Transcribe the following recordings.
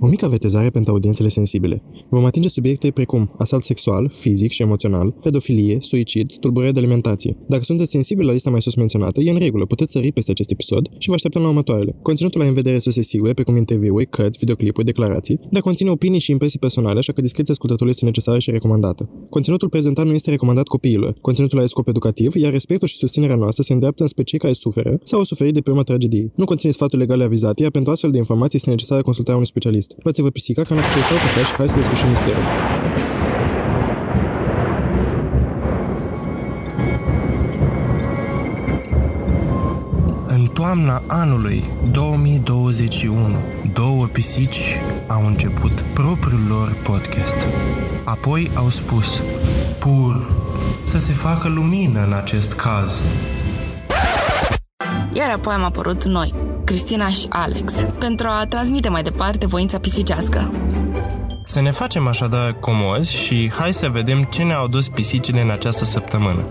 O mică avertizare pentru audiențele sensibile. Vom atinge subiecte precum asalt sexual, fizic și emoțional, pedofilie, suicid, tulburări de alimentație. Dacă sunteți sensibili la lista mai sus menționată, e în regulă, puteți sări peste acest episod și vă așteptăm la următoarele. Conținutul are în vedere surse sigure, precum interviuri, cărți, videoclipuri, declarații, dar conține opinii și impresii personale, așa că discreția ascultătorului este necesară și recomandată. Conținutul prezentat nu este recomandat copiilor. Conținutul are scop educativ, iar respectul și susținerea noastră se îndreaptă în cei care suferă sau au suferit de pe urma tragediei. Nu conține sfaturi legale avizate, iar pentru astfel de informații este necesară consultarea unui specialist. Luați-vă pisica, canapcei sau cafea și hai să desfășurăm misterul. În toamna anului 2021, două pisici au început propriul lor podcast. Apoi au spus, pur, să se facă lumină în acest caz. Iar apoi am apărut noi, Cristina și Alex, pentru a transmite mai departe voința pisicească. Să ne facem așadar comozi și hai să vedem ce ne-au dus pisicile în această săptămână.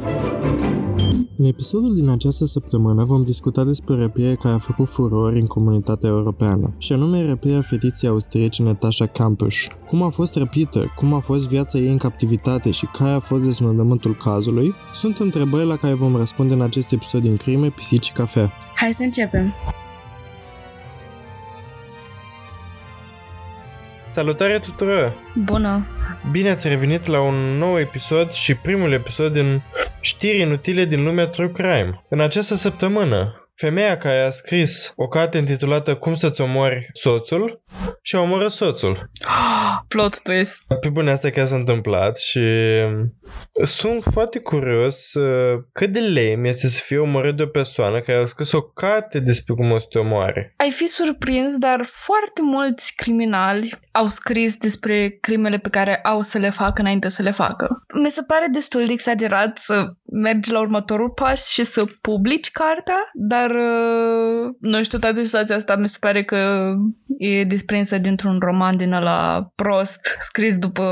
În episodul din această săptămână vom discuta despre răpirea care a făcut furori în comunitatea europeană, și anume răpirea fetiței austriece Natasha Kampusch. Cum a fost răpită, cum a fost viața ei în captivitate și care a fost deznodământul cazului, sunt întrebări la care vom răspunde în acest episod din Crime, Pisici și Cafea. Hai să începem! Salutare tuturor! Bună! Bine ați revenit la un nou episod și primul episod din știri inutile din lumea True Crime. În această săptămână, femeia care a scris o carte intitulată Cum să-ți omori soțul și a omorât soțul. Plot twist. Pe bune, asta chiar s-a întâmplat și sunt foarte curios uh, cât de lame este să fie omorât de o persoană care a scris o carte despre cum o să te omoare. Ai fi surprins, dar foarte mulți criminali au scris despre crimele pe care au să le facă înainte să le facă. Mi se pare destul de exagerat să mergi la următorul pas și să publici cartea, dar uh, nu știu, toată situația asta mi se pare că e desprinsă dintr-un roman din ăla prost, scris după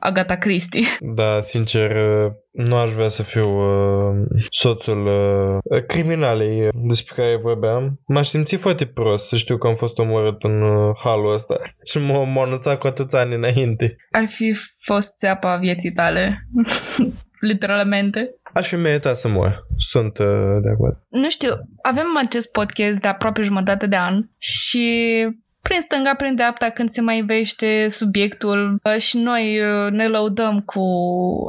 Agatha Christie. Da, sincer, uh, nu aș vrea să fiu uh, soțul uh, criminalei despre care vorbeam. M-aș simți foarte prost să știu că am fost omorât în uh, halul ăsta și m-a, m-a anunțat cu atâția ani înainte. Ar fi fost țeapa vieții tale. Literalmente. Aș fi meritat să mor. Sunt uh, de acord. Nu știu, avem acest podcast de aproape jumătate de an și prin stânga, prin dreapta, când se mai ivește subiectul uh, și noi uh, ne lăudăm cu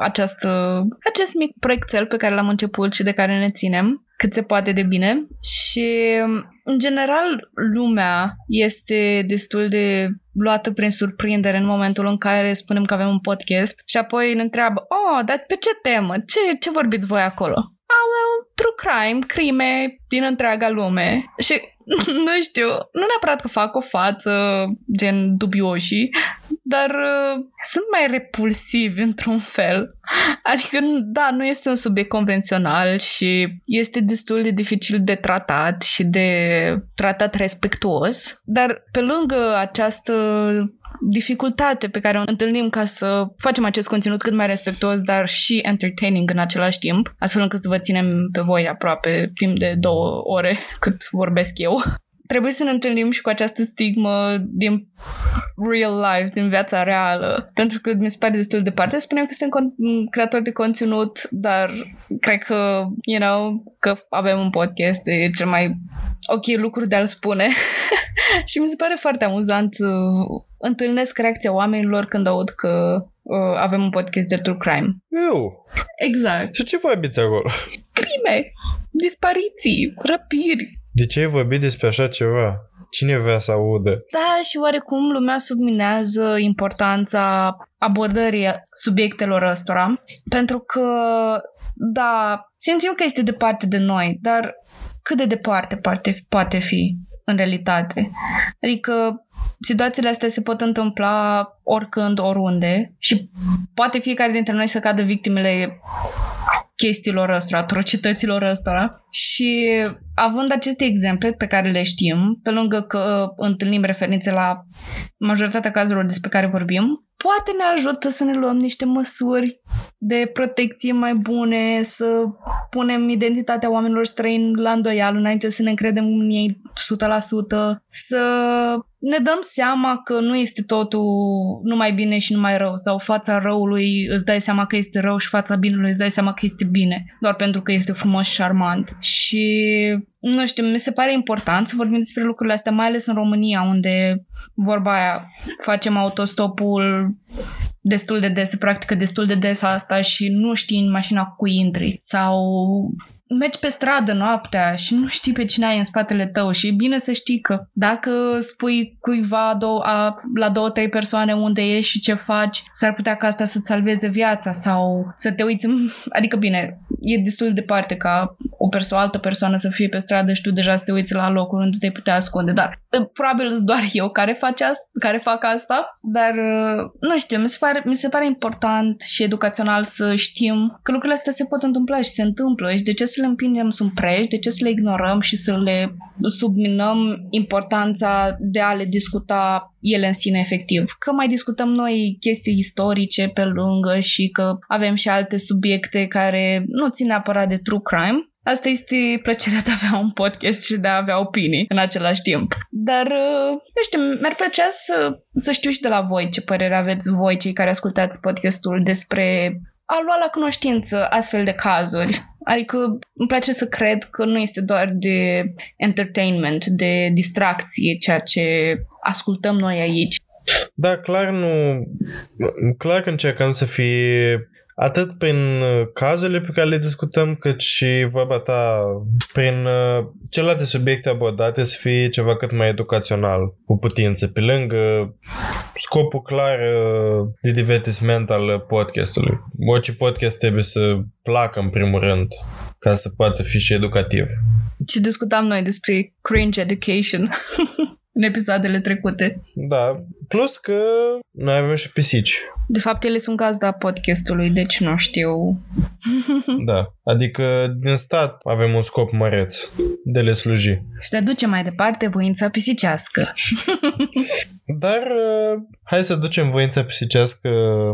această, acest mic proiectel pe care l-am început și de care ne ținem cât se poate de bine și în general lumea este destul de luată prin surprindere în momentul în care spunem că avem un podcast și apoi ne întreabă, oh, dar pe ce temă? Ce, ce vorbiți voi acolo? Ah, well, true crime, crime din întreaga lume. Și nu știu, nu neapărat că fac o față gen dubioși, dar uh, sunt mai repulsivi într-un fel. Adică, da, nu este un subiect convențional și este destul de dificil de tratat și de tratat respectuos, dar pe lângă această dificultate pe care o întâlnim ca să facem acest conținut cât mai respectuos, dar și entertaining în același timp, astfel încât să vă ținem pe voi aproape timp de două ore cât vorbesc eu trebuie să ne întâlnim și cu această stigmă din real life, din viața reală. Pentru că mi se pare destul de departe. Spunem că suntem con- creatori de conținut, dar cred că, you know, că avem un podcast e cel mai ok lucru de a-l spune. și mi se pare foarte amuzant să întâlnesc reacția oamenilor când aud că uh, avem un podcast de true crime. Eu? Exact. Și ce vorbiți acolo? Crime, dispariții, răpiri, de ce ai vorbit despre așa ceva? Cine vrea să audă? Da, și oarecum lumea subminează importanța abordării subiectelor ăstora, pentru că, da, simțim că este departe de noi, dar cât de departe poate, poate fi în realitate? Adică situațiile astea se pot întâmpla oricând, oriunde și poate fiecare dintre noi să cadă victimele chestiilor ăstora, atrocităților ăstora și având aceste exemple pe care le știm, pe lângă că întâlnim referințe la majoritatea cazurilor despre care vorbim, poate ne ajută să ne luăm niște măsuri de protecție mai bune, să punem identitatea oamenilor străini la îndoială înainte să ne încredem în ei 100%, să ne dăm seama că nu este totul numai bine și numai rău sau fața răului îți dai seama că este rău și fața binelui îți dai seama că este bine doar pentru că este frumos și șarmant. Și nu știu, mi se pare important să vorbim despre lucrurile astea, mai ales în România, unde vorba aia, facem autostopul destul de des, se practică destul de des asta și nu știi în mașina cu cui intri. Sau mergi pe stradă noaptea și nu știi pe cine ai în spatele tău și e bine să știi că dacă spui cuiva două, a, la două, trei persoane unde ești și ce faci, s-ar putea ca asta să-ți salveze viața sau să te uiți, adică bine, e destul de departe ca o persoană, altă persoană să fie pe stradă și tu deja să te uiți la locul unde te putea ascunde, dar probabil sunt doar eu care, face asta, care fac asta, dar nu știu, mi se, pare, mi se pare important și educațional să știm că lucrurile astea se pot întâmpla și se întâmplă și de ce să le împingem sunt preși, de ce să le ignorăm și să le subminăm importanța de a le discuta ele în sine efectiv. Că mai discutăm noi chestii istorice pe lângă și că avem și alte subiecte care nu țin neapărat de true crime, Asta este plăcerea de a avea un podcast și de a avea opinii în același timp. Dar, uh, nu știu, mi-ar plăcea să, să știu și de la voi ce părere aveți voi, cei care ascultați podcastul, despre a lua la cunoștință astfel de cazuri. Adică îmi place să cred că nu este doar de entertainment, de distracție, ceea ce ascultăm noi aici. Da, clar nu... Clar că încercăm să fie atât prin uh, cazurile pe care le discutăm, cât și vorba ta prin uh, celelalte subiecte abordate să fie ceva cât mai educațional, cu putință, pe lângă scopul clar uh, de divertisment al podcastului. Orice podcast trebuie să placă în primul rând, ca să poată fi și educativ. Ce discutam noi despre cringe education în episoadele trecute. Da, plus că noi avem și pisici. De fapt, ele sunt gazda podcastului, deci nu știu. da, adică din stat avem un scop măreț de le sluji. Și de duce mai departe voința pisicească. Dar uh, hai să ducem voința pisicească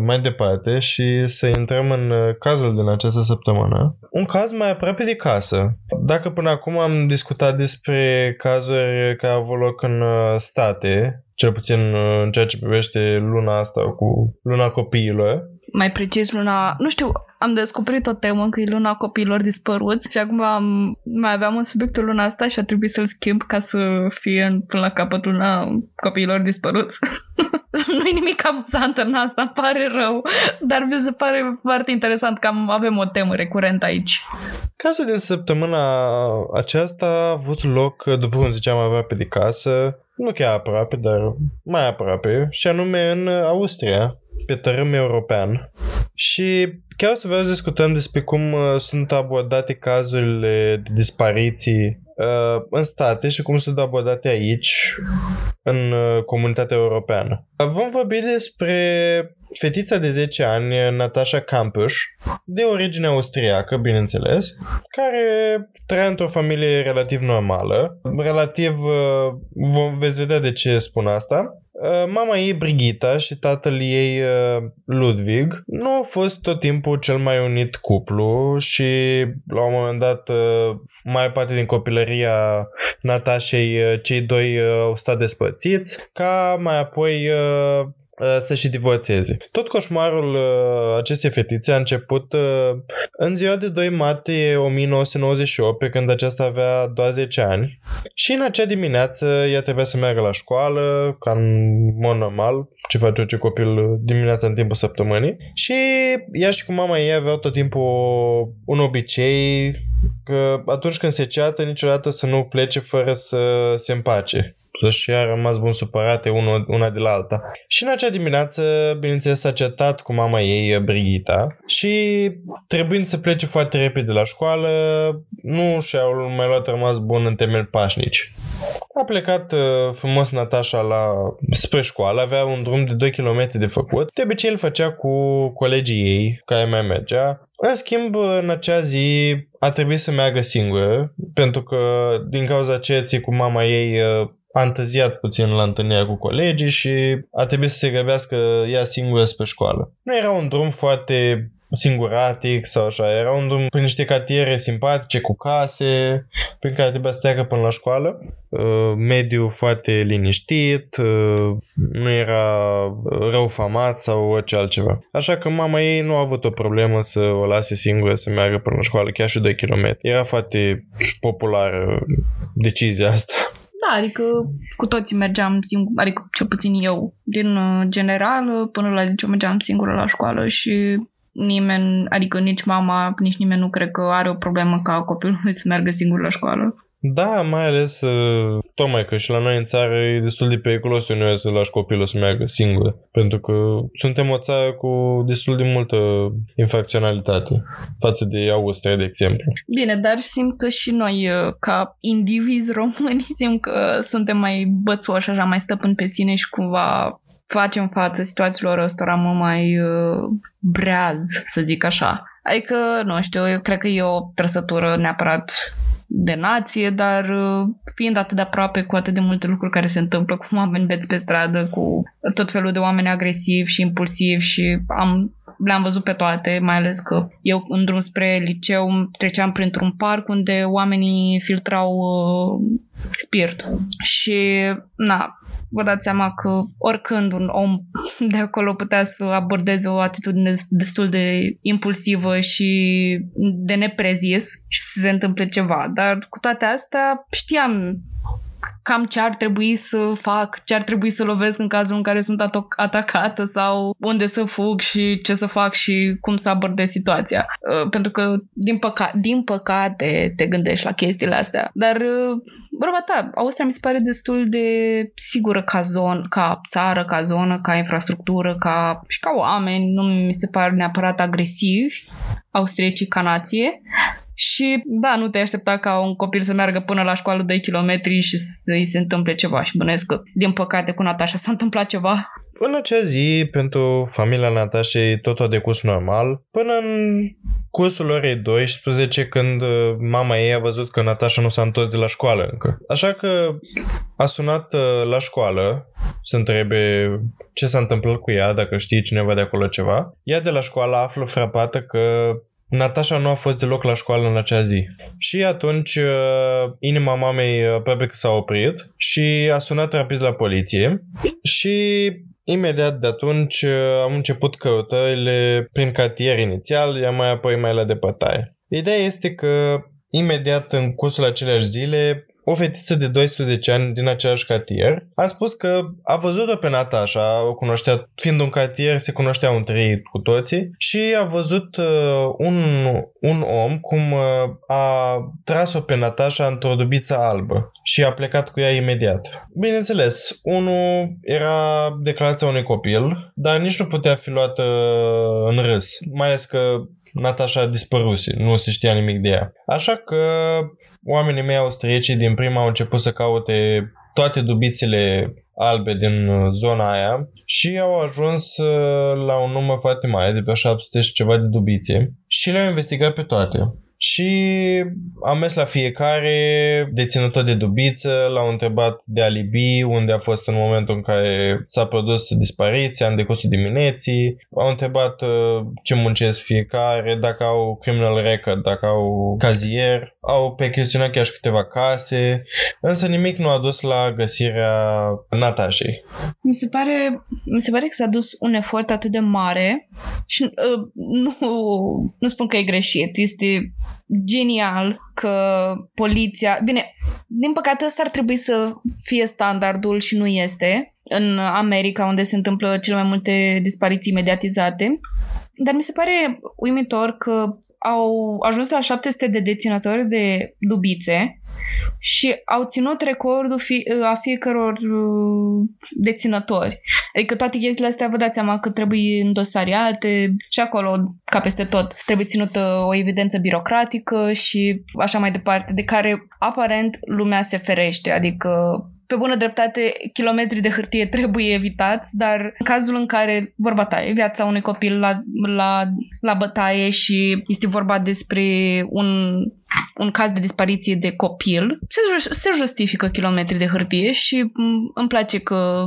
mai departe și să intrăm în uh, cazul din această săptămână. Un caz mai aproape de casă. Dacă până acum am discutat despre cazuri care au avut loc în uh, state, cel puțin în ceea ce privește luna asta cu luna copiilor. Mai precis luna, nu știu, am descoperit o temă că e luna copiilor dispăruți și acum am, mai aveam un subiectul luna asta și a trebuit să-l schimb ca să fie în, până la capăt luna copiilor dispăruți. nu e nimic amuzant în asta, îmi pare rău, dar mi se pare foarte interesant că avem o temă recurentă aici. Cazul din săptămâna aceasta a avut loc, după cum ziceam, avea pe de casă, nu chiar aproape, dar mai aproape, și anume în Austria, pe tărâm european. Și chiar o să vreau să discutăm despre cum uh, sunt abordate cazurile de dispariții uh, în state și cum sunt abordate aici, în uh, comunitatea europeană. Vom vorbi despre fetița de 10 ani, Natasha Campus, de origine austriacă, bineînțeles, care trăia într-o familie relativ normală. Relativ, vom veți vedea de ce spun asta. Mama ei, Brigita, și tatăl ei, Ludwig, nu au fost tot timpul cel mai unit cuplu și la un moment dat, mai parte din copilăria Natashei, cei doi au stat despărțiți, ca mai apoi Uh, să și divorțeze. Tot coșmarul uh, acestei fetițe a început uh, în ziua de 2 martie 1998, pe când aceasta avea doar 10 ani. Și în acea dimineață ea trebuia să meargă la școală, ca în mod normal, ce face orice copil dimineața în timpul săptămânii. Și ea și cu mama ei aveau tot timpul un obicei că atunci când se ceată, niciodată să nu plece fără să se împace și a rămas bun supărate una de la alta. Și în acea dimineață, bineînțeles, s-a cetat cu mama ei, Brigita, și trebuind să plece foarte repede la școală, nu și-au mai luat rămas bun în temel pașnici. A plecat uh, frumos Natasha la, spre școală, avea un drum de 2 km de făcut. De obicei îl făcea cu colegii ei, care mai mergea. În schimb, în acea zi a trebuit să meargă singură, pentru că din cauza ceții cu mama ei uh, a întârziat puțin la întâlnirea cu colegii și a trebuit să se grăbească ea singură spre școală. Nu era un drum foarte singuratic sau așa. Era un drum prin niște cartiere simpatice, cu case, prin care trebuia să treacă până la școală. Uh, mediu foarte liniștit, uh, nu era rău famat sau orice altceva. Așa că mama ei nu a avut o problemă să o lase singură să meargă până la școală, chiar și 2 km. Era foarte populară decizia asta. Da, adică cu toții mergeam singur, adică cel puțin eu, din uh, general până la liceu mergeam singură la școală și nimeni, adică nici mama, nici nimeni nu cred că are o problemă ca copilul să meargă singur la școală. Da, mai ales uh, tocmai că și la noi în țară e destul de periculos uneori să lași copilul să meargă singur, pentru că suntem o țară cu destul de multă infracționalitate față de Austria, de exemplu. Bine, dar simt că și noi, uh, ca indivizi români, simt că suntem mai bățoși, așa, mai stăpân pe sine și cumva facem față situațiilor ăstora mă mai uh, breaz, să zic așa. Adică, nu știu, eu cred că e o trăsătură neapărat de nație, dar uh, fiind atât de aproape cu atât de multe lucruri care se întâmplă, cu oameni beți pe stradă, cu tot felul de oameni agresivi și impulsivi și am le-am văzut pe toate, mai ales că eu în drum spre liceu treceam printr-un parc unde oamenii filtrau uh, spirit. Și, na, vă dați seama că oricând un om de acolo putea să abordeze o atitudine destul de impulsivă și de neprezis și să se întâmple ceva. Dar cu toate astea știam cam ce ar trebui să fac, ce ar trebui să lovesc în cazul în care sunt atacată sau unde să fug și ce să fac și cum să abordez situația. Uh, pentru că, din, păca- din păcate, te gândești la chestiile astea. Dar, uh, vorba ta, Austria mi se pare destul de sigură ca zonă, ca țară, ca zonă, ca infrastructură, ca și ca oameni. Nu mi se par neapărat agresivi austriecii ca nație. Și da, nu te aștepta ca un copil să meargă până la școală de kilometri și să îi se întâmple ceva. Și bănuiesc că, din păcate, cu Natasha s-a întâmplat ceva. În acea zi, pentru familia Natashei, totul a decurs normal, până în cursul orei 12, când uh, mama ei a văzut că Natasha nu s-a întors de la școală încă. Așa că a sunat uh, la școală să întrebe ce s-a întâmplat cu ea, dacă știe cineva de acolo ceva. Ea de la școală află frapată că Natasha nu a fost deloc la școală în acea zi. Și atunci uh, inima mamei uh, aproape că s-a oprit și a sunat rapid la poliție și imediat de atunci uh, am început căutările prin cartier inițial, iar mai apoi mai la depătare. Ideea este că imediat în cursul aceleași zile o fetiță de 12 ani din același cartier, a spus că a văzut-o pe Natasha, o cunoștea, fiind un cartier, se cunoșteau între ei cu toții și a văzut uh, un, un om cum uh, a tras-o pe Natasha într-o dubiță albă și a plecat cu ea imediat. Bineînțeles, unul era declarația unui copil, dar nici nu putea fi luată în râs, mai ales că Natasha dispăruse, nu se știa nimic de ea. Așa că oamenii mei austrieci din prima au început să caute toate dubițele albe din zona aia și au ajuns uh, la un număr foarte mare, de vreo 700 și ceva de dubițe și le-au investigat pe toate și am mers la fiecare deținător de dubiță, l-au întrebat de alibi, unde a fost în momentul în care s-a produs dispariția, în decursul dimineții, au întrebat uh, ce muncesc fiecare, dacă au criminal record, dacă au cazier, au percheziționat chiar și câteva case, însă nimic nu a dus la găsirea Natașei. Mi se pare, mi se pare că s-a dus un efort atât de mare și uh, nu, nu spun că e greșit, este genial că poliția... Bine, din păcate ăsta ar trebui să fie standardul și nu este în America, unde se întâmplă cele mai multe dispariții mediatizate. Dar mi se pare uimitor că au ajuns la 700 de deținători de dubițe și au ținut recordul fi, a fiecăror uh, deținători. Adică toate chestiile astea vă dați seama că trebuie îndosariate și acolo, ca peste tot, trebuie ținută o evidență birocratică și așa mai departe, de care aparent lumea se ferește. Adică pe bună dreptate, kilometri de hârtie trebuie evitați, dar în cazul în care, vorba ta, e viața unui copil la, la, la bătaie și este vorba despre un un caz de dispariție de copil, se, ju- se justifică kilometri de hârtie și m, îmi place că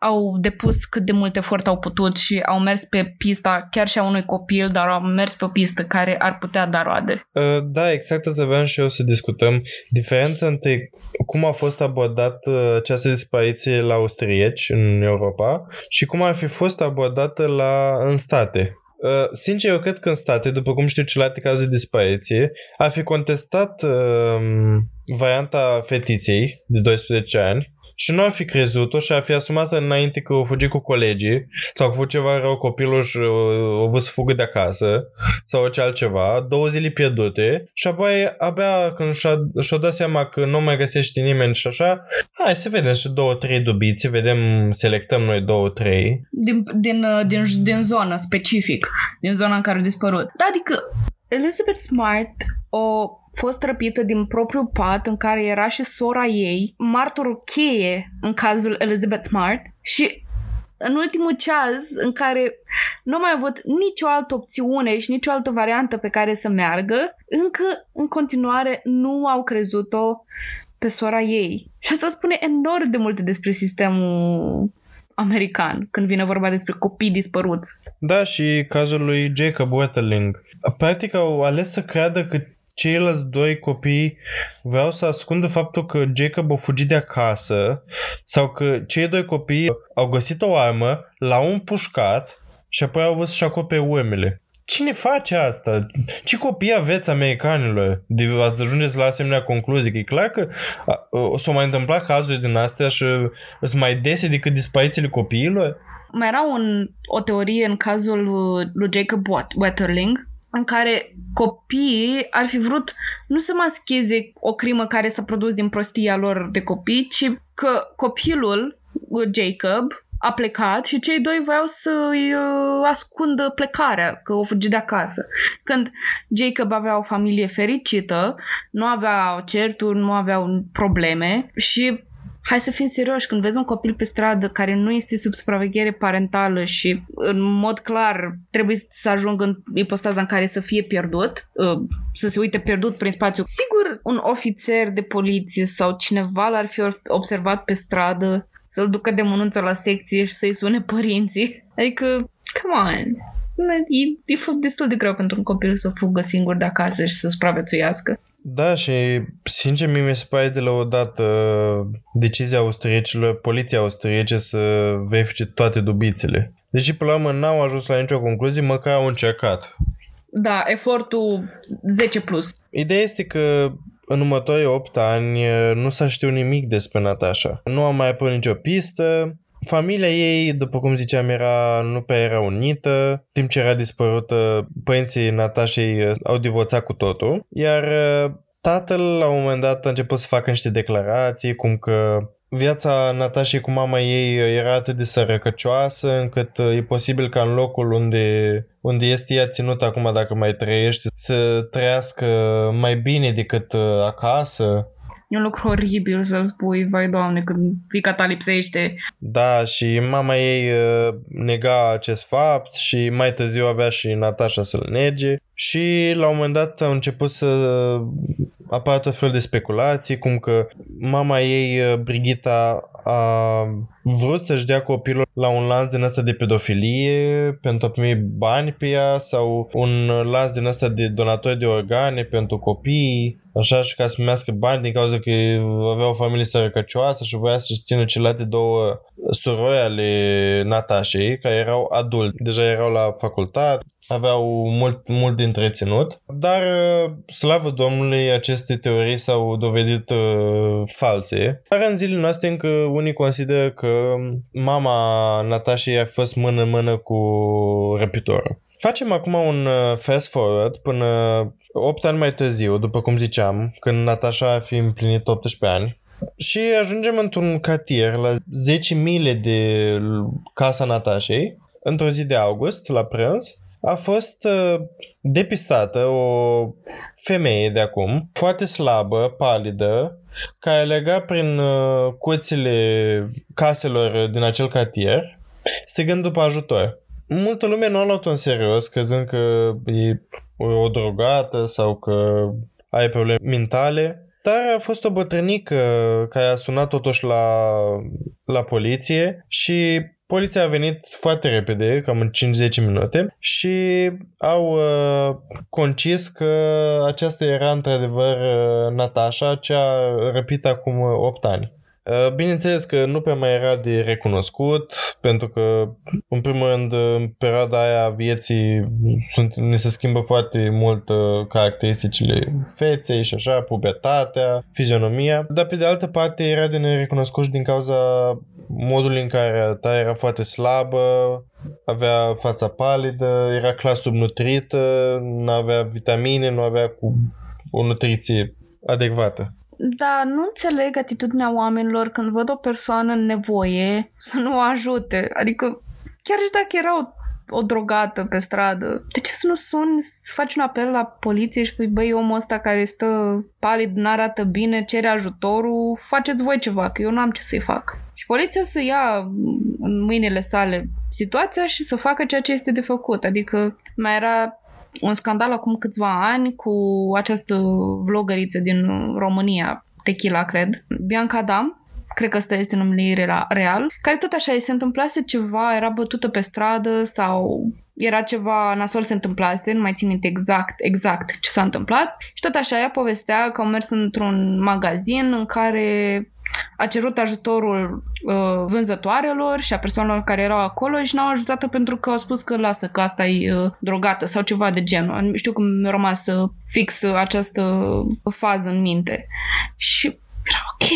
au depus cât de mult efort au putut și au mers pe pista chiar și a unui copil, dar au mers pe o pistă care ar putea da roade. Uh, Da, exact asta vreau și eu să discutăm. Diferența între cum a fost abordat uh, această dispariție la austrieci în Europa și cum ar fi fost abordată la, în state. Uh, sincer, eu cred că în state, după cum știu celelalte cazuri de dispariție, ar fi contestat uh, varianta fetiței de 12 ani și nu ar fi crezut-o și ar fi asumat înainte că o fugi cu colegii sau că a făcut ceva rău copilul și uh, a vrut să fugă de acasă sau orice altceva, două zile pierdute și apoi abia când și-a, și-a dat seama că nu mai găsește nimeni și așa, hai să vedem și două, trei dubiți, vedem, selectăm noi două, trei. Din, din, uh, din, din zonă specific, din zona în care a dispărut. Da, adică Elizabeth Smart o fost răpită din propriul pat în care era și sora ei, martorul cheie în cazul Elizabeth Smart și în ultimul ceas în care nu mai avut nicio altă opțiune și nicio altă variantă pe care să meargă, încă în continuare nu au crezut-o pe sora ei. Și asta spune enorm de multe despre sistemul american când vine vorba despre copii dispăruți. Da, și cazul lui Jacob Wetterling. Practic au ales să creadă că ceilalți doi copii vreau să ascundă faptul că Jacob a fugit de acasă sau că cei doi copii au găsit o armă, l-au împușcat și apoi au vrut să-și acopere urmele. Cine face asta? Ce copii aveți americanilor? De ați ajungeți la asemenea concluzii? Că e clar că a, o să mai întâmpla cazuri din astea și sunt mai dese decât disparițiile copiilor? Mai era un, o teorie în cazul uh, lui Jacob Wat- Wetterling în care copiii ar fi vrut nu să mascheze o crimă care s-a produs din prostia lor de copii, ci că copilul, uh, Jacob, a plecat și cei doi voiau să-i uh, ascundă plecarea, că o fugi de acasă. Când Jacob avea o familie fericită, nu avea certuri, nu aveau probleme și hai să fim serioși, când vezi un copil pe stradă care nu este sub supraveghere parentală și în mod clar trebuie să ajungă în ipostaza în care să fie pierdut, uh, să se uite pierdut prin spațiu, sigur un ofițer de poliție sau cineva l-ar fi observat pe stradă să-l ducă de mănunță la secție și să-i sune părinții. Adică, come on, e, e destul de greu pentru un copil să fugă singur de acasă și să supraviețuiască. Da, și sincer mie mi se pare de la o dată decizia austriecilor, poliția austriece să verifice toate dubițele. Deși până la urmă n-au ajuns la nicio concluzie, măcar au încercat. Da, efortul 10 plus. Ideea este că în următorii 8 ani nu s-a știut nimic despre Natasha. Nu a mai apărut nicio pistă, Familia ei, după cum ziceam, era, nu prea era unită. Timp ce era dispărută, părinții Natașei au divorțat cu totul. Iar tatăl, la un moment dat, a început să facă niște declarații, cum că viața Natașei cu mama ei era atât de sărăcăcioasă încât e posibil ca în locul unde, unde este ea ținut acum dacă mai trăiește să trăiască mai bine decât acasă. E un lucru oribil să-l spui, vai doamne, când fica ta lipsește. Da, și mama ei uh, nega acest fapt și mai târziu avea și Natasha să-l nege și la un moment dat au început să apară tot felul de speculații, cum că mama ei, Brigita, a vrut să-și dea copilul la un lanț din ăsta de pedofilie pentru a primi bani pe ea sau un lanț din ăsta de donatori de organe pentru copii, așa și ca să primească bani din cauza că avea o familie sărăcăcioasă și voia să-și țină celelalte două surori ale Natașei, care erau adulti, deja erau la facultate, aveau mult, mult de întreținut, dar slavă Domnului aceste teorii s-au dovedit uh, false. Dar în zilele noastre încă unii consideră că mama Natașei a fost mână-mână cu răpitorul. Facem acum un fast forward până 8 ani mai târziu, după cum ziceam, când Natasha a fi împlinit 18 ani. Și ajungem într-un cartier la 10 mile de casa Natashei, într-o zi de august, la prânz, a fost uh, depistată o femeie de acum, foarte slabă, palidă, care lega prin uh, cuțile caselor din acel cartier, strigând după ajutor. Multă lume nu a luat-o în serios, crezând că e o drogată sau că ai probleme mentale. Dar a fost o bătrânică care a sunat totuși la, la poliție și Poliția a venit foarte repede, cam în 5-10 minute, și au uh, concis că aceasta era într-adevăr uh, Natasha, cea răpită acum 8 ani. Uh, bineînțeles că nu prea mai era de recunoscut, pentru că, în primul rând, în perioada aia vieții sunt, ne se schimbă foarte mult uh, caracteristicile feței și așa, pubertatea, fizionomia, dar pe de altă parte era de nerecunoscut și din cauza modului în care ta era foarte slabă, avea fața palidă, era clar subnutrită, nu avea vitamine, nu avea cu o nutriție adecvată. Da, nu înțeleg atitudinea oamenilor când văd o persoană în nevoie să nu o ajute. Adică, chiar și dacă era o, o drogată pe stradă, de ce să nu suni, să faci un apel la poliție și pui, băi, omul ăsta care stă palid, n-arată bine, cere ajutorul, faceți voi ceva, că eu nu am ce să-i fac. Și poliția să ia în mâinile sale situația și să facă ceea ce este de făcut. Adică mai era un scandal acum câțiva ani cu această vlogăriță din România, Tequila, cred, Bianca Dam, cred că ăsta este numele real, care tot așa îi se întâmplase ceva, era bătută pe stradă sau era ceva nasol se întâmplase, nu mai țin minte exact, exact ce s-a întâmplat. Și tot așa ea povestea că au mers într-un magazin în care a cerut ajutorul uh, vânzătoarelor și a persoanelor care erau acolo și n-au ajutat-o pentru că au spus că lasă, că asta e uh, drogată sau ceva de genul. Știu că mi-a rămas uh, fix uh, această fază în minte. Și era ok,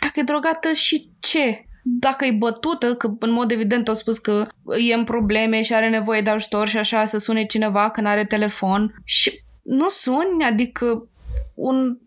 dacă e drogată și ce? Dacă e bătută, că în mod evident au spus că e în probleme și are nevoie de ajutor și așa să sune cineva când are telefon și nu suni, adică un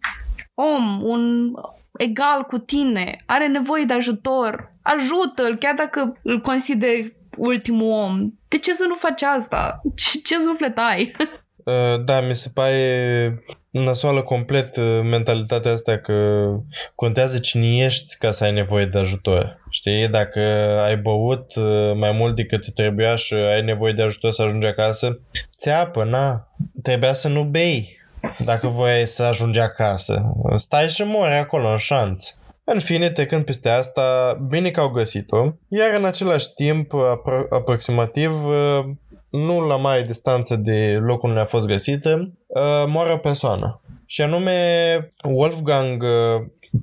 om, un egal cu tine, are nevoie de ajutor, ajută-l, chiar dacă îl consideri ultimul om. De ce să nu faci asta? Ce, ce suflet ai? Uh, da, mi se pare nasoală complet uh, mentalitatea asta că contează cine ești ca să ai nevoie de ajutor. Știi, dacă ai băut uh, mai mult decât te trebuia și ai nevoie de ajutor să ajungi acasă, ți-apă, na, trebuia să nu bei dacă voiai să ajungi acasă. Stai și mori acolo în șanț. În fine, trecând peste asta, bine că au găsit-o, iar în același timp, apro- aproximativ, nu la mare distanță de locul unde a fost găsită, moare o persoană. Și anume Wolfgang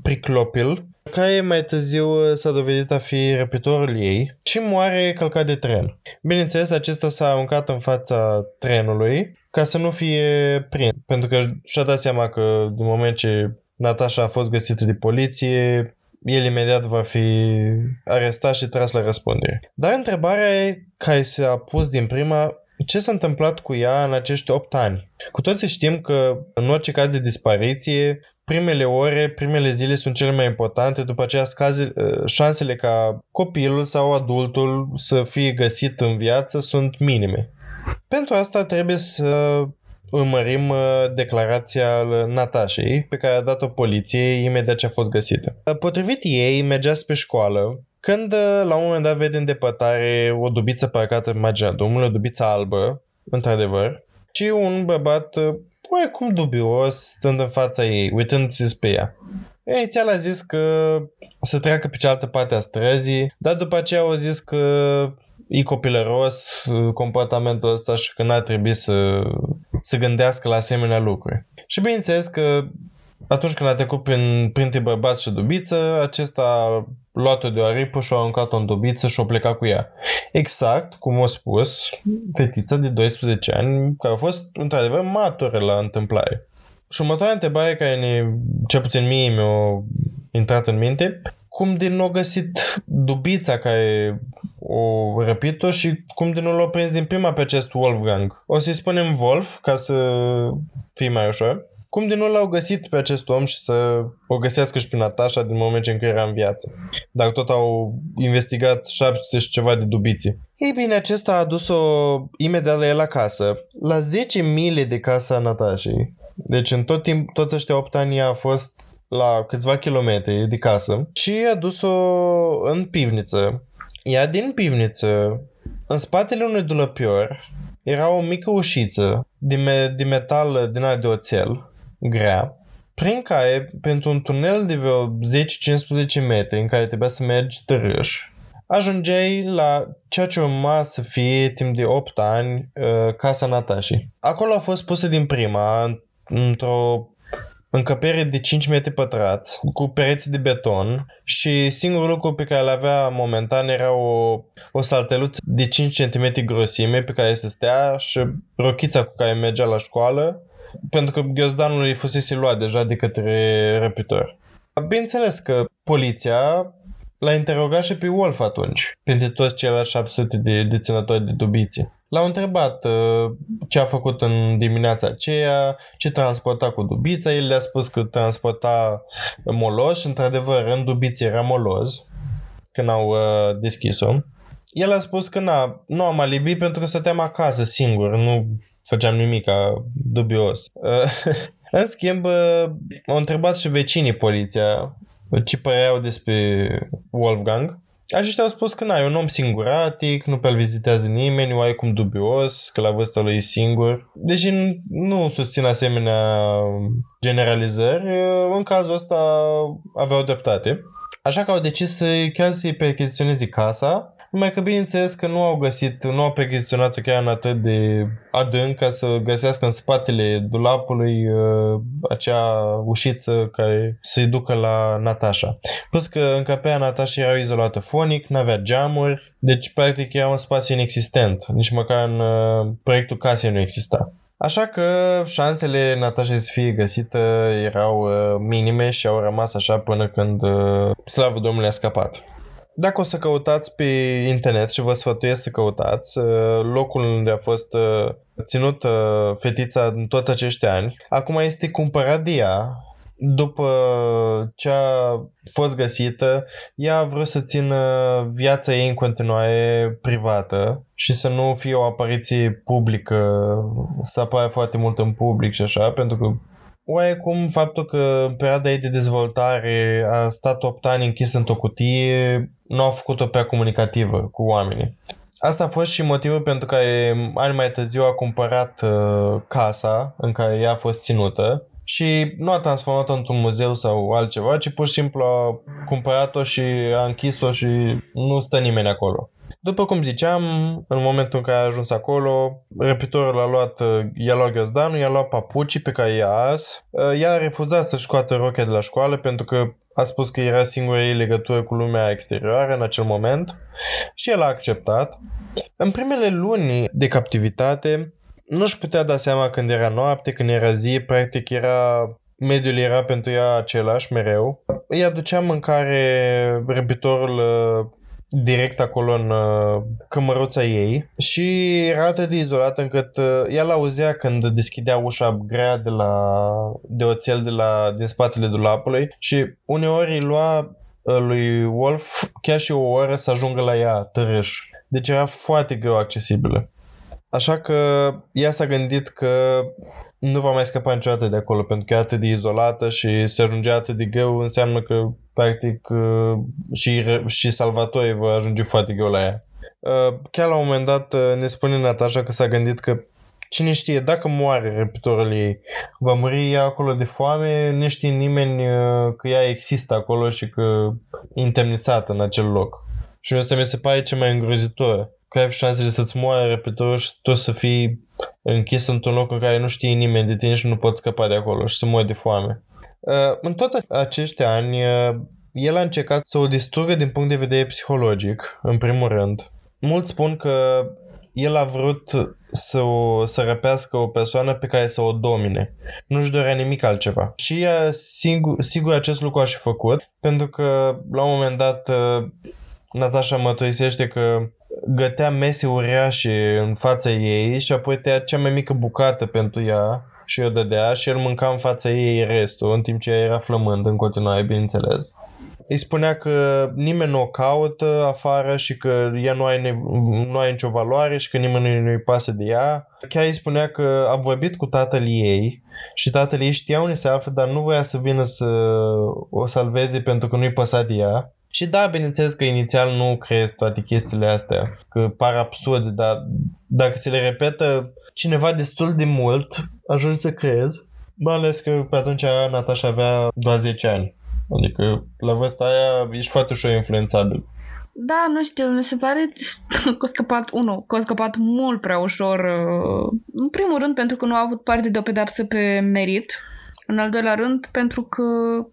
Priclopil, care mai târziu s-a dovedit a fi răpitorul ei și moare călcat de tren. Bineînțeles, acesta s-a aruncat în fața trenului ca să nu fie prins. Pentru că și-a dat seama că din moment ce Natasha a fost găsită de poliție, el imediat va fi arestat și tras la răspundere. Dar întrebarea care s-a pus din prima, ce s-a întâmplat cu ea în acești 8 ani? Cu toții știm că în orice caz de dispariție, primele ore, primele zile sunt cele mai importante, după aceea scaze, șansele ca copilul sau adultul să fie găsit în viață sunt minime. Pentru asta trebuie să urmărim uh, declarația Natașei pe care a dat-o poliției imediat ce a fost găsită. Potrivit ei, mergea spre școală când uh, la un moment dat vede în depărtare o dubiță parcată pe marginea drumului, o dubiță albă, într-adevăr, și un bărbat uh, oarecum dubios stând în fața ei, uitându-se spre ea. Inițial a zis că să treacă pe cealaltă parte a străzii, dar după aceea au zis că e copilăros uh, comportamentul ăsta și că n-ar trebui să, să gândească la asemenea lucruri. Și bineînțeles că atunci când a trecut prin, printre bărbați și dubiță, acesta a luat-o de o aripă și a aruncat-o în dubiță și a plecat cu ea. Exact, cum a spus, fetița de 12 ani, care a fost într-adevăr matură la întâmplare. Și următoarea întrebare care ne, cel puțin mie mi-a intrat în minte, cum din nou găsit dubița care o răpit-o și cum din nou l-a prins din prima pe acest Wolfgang. O să-i spunem Wolf ca să fie mai ușor. Cum din nou l-au găsit pe acest om și să o găsească și pe Natasha din moment ce încă era în viață. Dar tot au investigat 700 și ceva de dubiții. Ei bine, acesta a adus-o imediat la el acasă, la 10 mile de casa a Natashei. Deci în tot timp, toți ăștia 8 ani a fost la câțiva kilometri de casă și a dus-o în pivniță. Ea din pivniță, în spatele unui dulăpior, era o mică ușiță de, me- de metal din aia de oțel grea, prin care, pentru un tunel de vreo 10-15 metri în care trebuia să mergi târâș, ajungeai la ceea ce urma să fie timp de 8 ani uh, casa Natașii. Acolo a fost pusă din prima, într-o încăpere de 5 metri pătrați, cu pereți de beton și singurul lucru pe care îl avea momentan era o, o salteluță de 5 cm grosime pe care se stea și rochița cu care mergea la școală pentru că ghiozdanul îi fusese luat deja de către răpitor. Bineînțeles că poliția l-a interogat și pe Wolf atunci, printre toți ceilalți 700 de deținători de dubiții. L-au întrebat uh, ce a făcut în dimineața aceea, ce transporta cu dubița, el le-a spus că transporta moloz și într-adevăr în dubiție era moloz când au uh, deschis-o. El a spus că na, nu am alibi pentru că stăteam acasă singur, nu făceam nimic dubios. Uh, în schimb, uh, au întrebat și vecinii poliția ce păreau despre Wolfgang. Aceștia au spus că na, e un om singuratic, nu pe-l vizitează nimeni, oarecum dubios, că la vârsta lui e singur. Deși nu susțin asemenea generalizări, în cazul ăsta aveau dreptate. Așa că au decis să chiar să-i percheziționeze casa numai că bineînțeles că nu au găsit, nu au percheziționat-o chiar în atât de adânc ca să găsească în spatele dulapului uh, acea ușiță care să-i ducă la Natasha. Plus că încăperea Natasha era izolată fonic, n-avea geamuri, deci practic era un spațiu inexistent. Nici măcar în uh, proiectul casei nu exista. Așa că șansele Natasha să fie găsită erau uh, minime și au rămas așa până când uh, slavă Domnului a scăpat. Dacă o să căutați pe internet și vă sfătuiesc să căutați uh, locul unde a fost uh, ținut uh, fetița în toți acești ani, acum este cumpărat de ea. După ce a fost găsită, ea a vrut să țină viața ei în continuare privată și să nu fie o apariție publică, să apară foarte mult în public și așa, pentru că oarecum faptul că în perioada ei de dezvoltare a stat 8 ani închis într-o cutie nu a făcut-o prea comunicativă cu oamenii. Asta a fost și motivul pentru care ani mai târziu a cumpărat uh, casa în care ea a fost ținută și nu a transformat-o într-un muzeu sau altceva, ci pur și simplu a cumpărat-o și a închis-o și nu stă nimeni acolo. După cum ziceam, în momentul în care a ajuns acolo, repitorul a luat, uh, i-a luat găzdanul, i-a luat papucii pe care i-a ars, uh, ea a refuzat să-și scoată rochia de la școală pentru că a spus că era singura ei legătură cu lumea exterioară în acel moment și el a acceptat. În primele luni de captivitate, nu-și putea da seama când era noapte, când era zi, practic era mediul era pentru ea același mereu. Îi aducea mâncare răbitorul uh, direct acolo în uh, cămăruța ei și era atât de izolată încât uh, ea l-auzea când deschidea ușa grea de, la, de oțel de la, din spatele dulapului și uneori îi lua uh, lui Wolf chiar și o oră să ajungă la ea târâș. Deci era foarte greu accesibilă. Așa că ea s-a gândit că nu va mai scăpa niciodată de acolo pentru că e atât de izolată și se ajungea atât de greu înseamnă că practic uh, și, și Salvatore va ajunge foarte greu la ea. Uh, chiar la un moment dat uh, ne spune Natasha că s-a gândit că cine știe, dacă moare repetitorul ei, va muri ea acolo de foame, nu știe nimeni că ea există acolo și că e întemnițată în acel loc. Și asta mi se pare ce mai îngrozitor. Că ai șansele să-ți moare repetitorul și tu să fii închis într-un loc în care nu știe nimeni de tine și nu poți scăpa de acolo și să mori de foame. Uh, în toate acești ani, uh, el a încercat să o distrugă din punct de vedere psihologic, în primul rând. Mulți spun că el a vrut să, o, să răpească o persoană pe care să o domine. Nu-și dorea nimic altceva. Și ea, sigur, sigur acest lucru a și făcut, pentru că la un moment dat uh, Natasha mătoisește că gătea mese uriașe în fața ei și apoi tăia cea mai mică bucată pentru ea și o dădea și el mânca în fața ei restul, în timp ce ea era flămând în continuare, bineînțeles. Îi spunea că nimeni nu o caută afară și că ea nu are, nevo- nu are nicio valoare și că nimeni nu-i pasă de ea. Chiar îi spunea că a vorbit cu tatăl ei și tatăl ei știa unde se află, dar nu voia să vină să o salveze pentru că nu-i păsa de ea. Și da, bineînțeles că inițial nu crezi toate chestiile astea, că par absurde, dar dacă ți le repetă cineva destul de mult, ajungi să crezi. Mai ales că pe atunci Natasha avea doar 10 ani. Adică la vârsta aia ești foarte ușor influențabil. Da, nu știu, mi se pare că a scăpat, unul, că a scăpat mult prea ușor. uh, În primul rând pentru că nu a avut parte de o pedapsă pe merit. În al doilea rând pentru că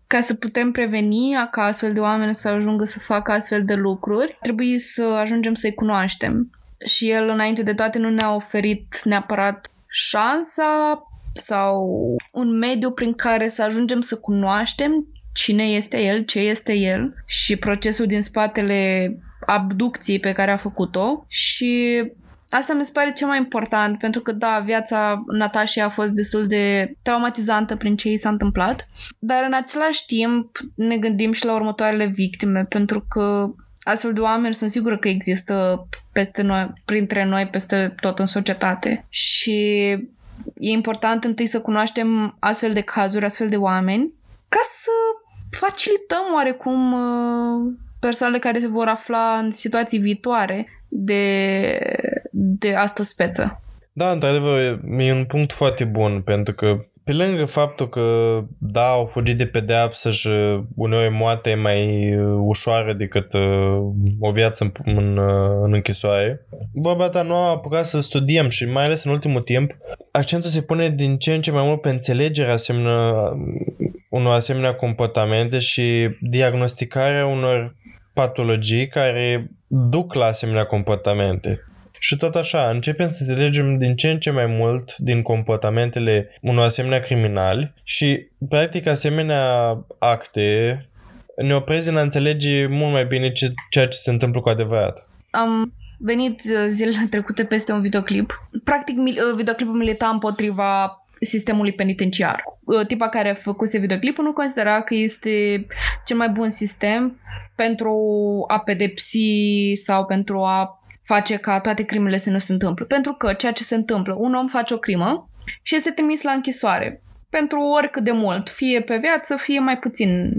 ca să putem preveni ca astfel de oameni să ajungă să facă astfel de lucruri, trebuie să ajungem să-i cunoaștem. Și el, înainte de toate, nu ne-a oferit neapărat șansa sau un mediu prin care să ajungem să cunoaștem cine este el, ce este el și procesul din spatele abducției pe care a făcut-o și asta mi se pare cel mai important pentru că da, viața Natasha a fost destul de traumatizantă prin ce i s-a întâmplat, dar în același timp ne gândim și la următoarele victime pentru că astfel de oameni sunt sigură că există peste noi, printre noi, peste tot în societate. Și e important întâi să cunoaștem astfel de cazuri, astfel de oameni ca să facilităm oarecum uh, persoanele care se vor afla în situații viitoare de, de asta speță. Da, într-adevăr, e un punct foarte bun, pentru că pe lângă faptul că, da, au fugit de pedeapsă și uneori moartea e mai uh, ușoară decât uh, o viață în, în, uh, în închisoare, vorba ta nu a apucat să studiem și mai ales în ultimul timp, accentul se pune din ce în ce mai mult pe înțelegerea asemenea, unor asemenea comportamente și diagnosticarea unor patologii care duc la asemenea comportamente. Și tot așa, începem să înțelegem din ce în ce mai mult din comportamentele unor asemenea criminali și, practic, asemenea acte ne opresc în a înțelege mult mai bine ce, ceea ce se întâmplă cu adevărat. Am venit uh, zilele trecute peste un videoclip. Practic, mil- uh, videoclipul milita împotriva sistemului penitenciar. Uh, Tipa care a făcut videoclipul nu considera că este cel mai bun sistem pentru a pedepsi sau pentru a face ca toate crimele să nu se întâmple. Pentru că ceea ce se întâmplă, un om face o crimă și este trimis la închisoare pentru oricât de mult, fie pe viață, fie mai puțin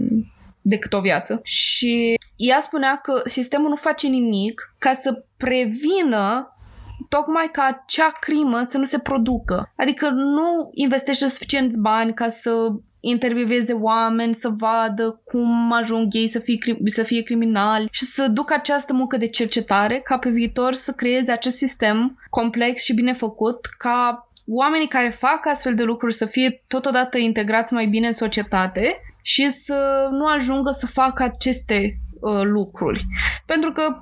decât o viață. Și ea spunea că sistemul nu face nimic ca să prevină tocmai ca acea crimă să nu se producă. Adică nu investește suficienți bani ca să intervieveze oameni, să vadă cum ajung ei să fie, crim- să fie criminali și să ducă această muncă de cercetare ca pe viitor să creeze acest sistem complex și bine făcut ca oamenii care fac astfel de lucruri să fie totodată integrați mai bine în societate și să nu ajungă să facă aceste uh, lucruri. Pentru că,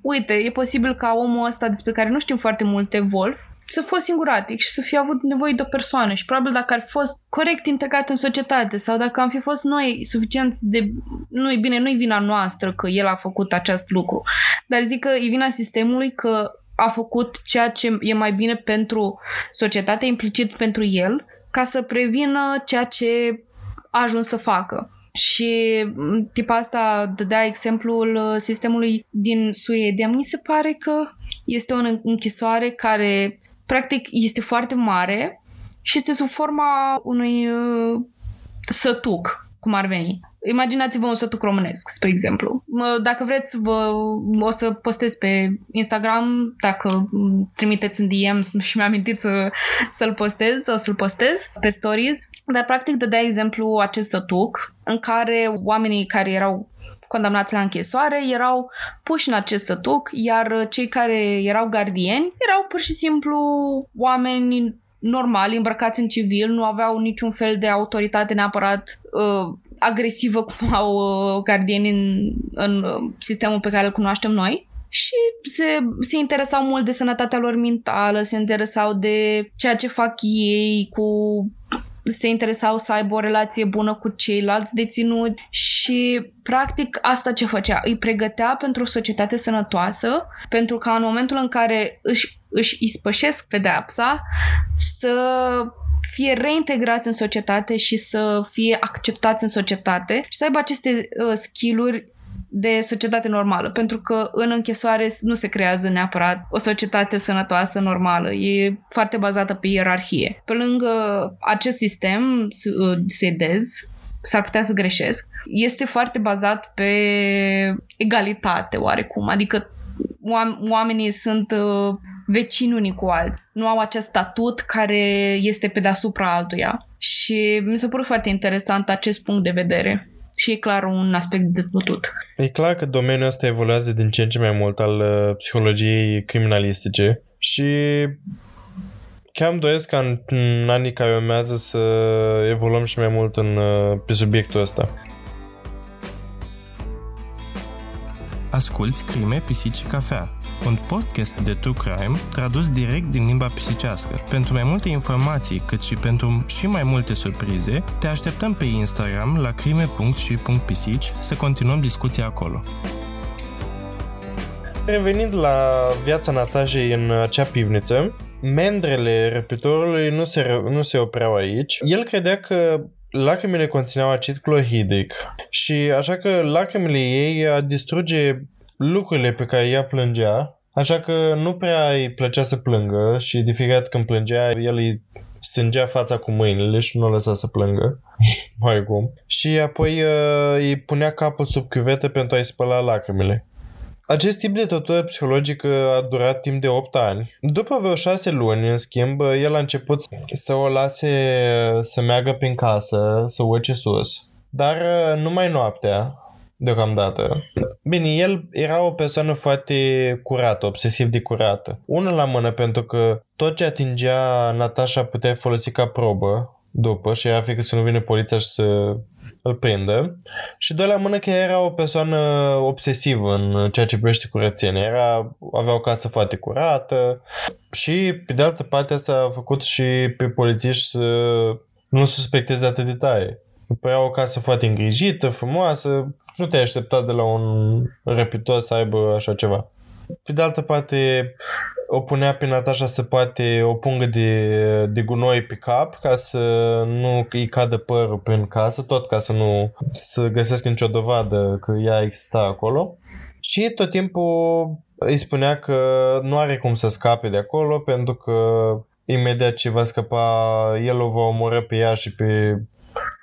uite, e posibil ca omul ăsta despre care nu știm foarte multe, Wolf, să fost singuratic și să fie avut nevoie de o persoană și probabil dacă ar fi fost corect integrat în societate sau dacă am fi fost noi suficient de... Nu-i bine, nu-i vina noastră că el a făcut acest lucru, dar zic că e vina sistemului că a făcut ceea ce e mai bine pentru societate, implicit pentru el, ca să prevină ceea ce a ajuns să facă. Și m, tipa asta dădea exemplul uh, sistemului din Suedia. Mi se pare că este o închisoare care practic este foarte mare și este sub forma unui uh, sătuc, cum ar veni. Imaginați-vă un sătuc românesc, spre exemplu. Mă, Dacă vreți, vă, o să postez pe Instagram, dacă m, trimiteți în DM și mi-am amintit să, să-l postez, o să-l postez pe stories. Dar, practic, dădea exemplu acest sătuc în care oamenii care erau condamnați la închisoare erau puși în acest sătuc, iar cei care erau gardieni erau pur și simplu oameni normali, îmbrăcați în civil, nu aveau niciun fel de autoritate neapărat uh, agresivă cum au uh, gardieni în, în uh, sistemul pe care îl cunoaștem noi. Și se, se interesau mult de sănătatea lor mentală, se interesau de ceea ce fac ei cu se interesau să aibă o relație bună cu ceilalți deținuți și practic asta ce făcea, îi pregătea pentru o societate sănătoasă, pentru ca în momentul în care își, își ispășesc pedeapsa să fie reintegrați în societate și să fie acceptați în societate și să aibă aceste uh, skill-uri de societate normală, pentru că în închisoare nu se creează neapărat o societate sănătoasă normală, e foarte bazată pe ierarhie. Pe lângă acest sistem su- suedez, s-ar putea să greșesc, este foarte bazat pe egalitate oarecum, adică oam- oamenii sunt uh, vecini unii cu alții. Nu au acest statut care este pe deasupra altuia. Și mi s-a părut foarte interesant acest punct de vedere. Și e clar un aspect de dezbătut. E clar că domeniul ăsta evoluează din ce în ce mai mult al uh, psihologiei criminalistice și chiar îmi doresc ca în, în anii care urmează să evoluăm și mai mult în, uh, pe subiectul ăsta. Asculți Crime, Pisici și Cafea, un podcast de true crime tradus direct din limba pisicească. Pentru mai multe informații, cât și pentru și mai multe surprize, te așteptăm pe Instagram la crime.și.pisici să continuăm discuția acolo. Revenind la viața Natajei în acea pivniță, mendrele răpitorului nu se, nu se opreau aici. El credea că lacrimile conțineau acid clorhidic și așa că lacrimile ei distruge lucrurile pe care ea plângea, așa că nu prea îi plăcea să plângă și de fiecare dată când plângea, el îi strângea fața cu mâinile și nu o lăsa să plângă. Mai cum. Și apoi uh, îi punea capul sub chiuvetă pentru a-i spăla lacrimile. Acest tip de tortură psihologică a durat timp de 8 ani. După vreo 6 luni, în schimb, el a început să o lase să meargă prin casă, să urce sus. Dar uh, numai noaptea, deocamdată. Bine, el era o persoană foarte curată, obsesiv de curată. Una la mână pentru că tot ce atingea Natasha putea folosi ca probă după și era frică să nu vină poliția și să îl prindă. Și doi la mână că era o persoană obsesivă în ceea ce privește curățenia. Era, avea o casă foarte curată și pe de altă parte asta a făcut și pe polițiști să nu suspecteze atât de tare. Părea o casă foarte îngrijită, frumoasă, nu te-ai așteptat de la un răpitor să aibă așa ceva. Pe de altă parte, o punea pe Natasha să poate o pungă de, de gunoi pe cap ca să nu îi cadă părul prin casă, tot ca să nu să găsesc nicio dovadă că ea exista acolo. Și tot timpul îi spunea că nu are cum să scape de acolo pentru că imediat ce va scăpa, el o va omoră pe ea și pe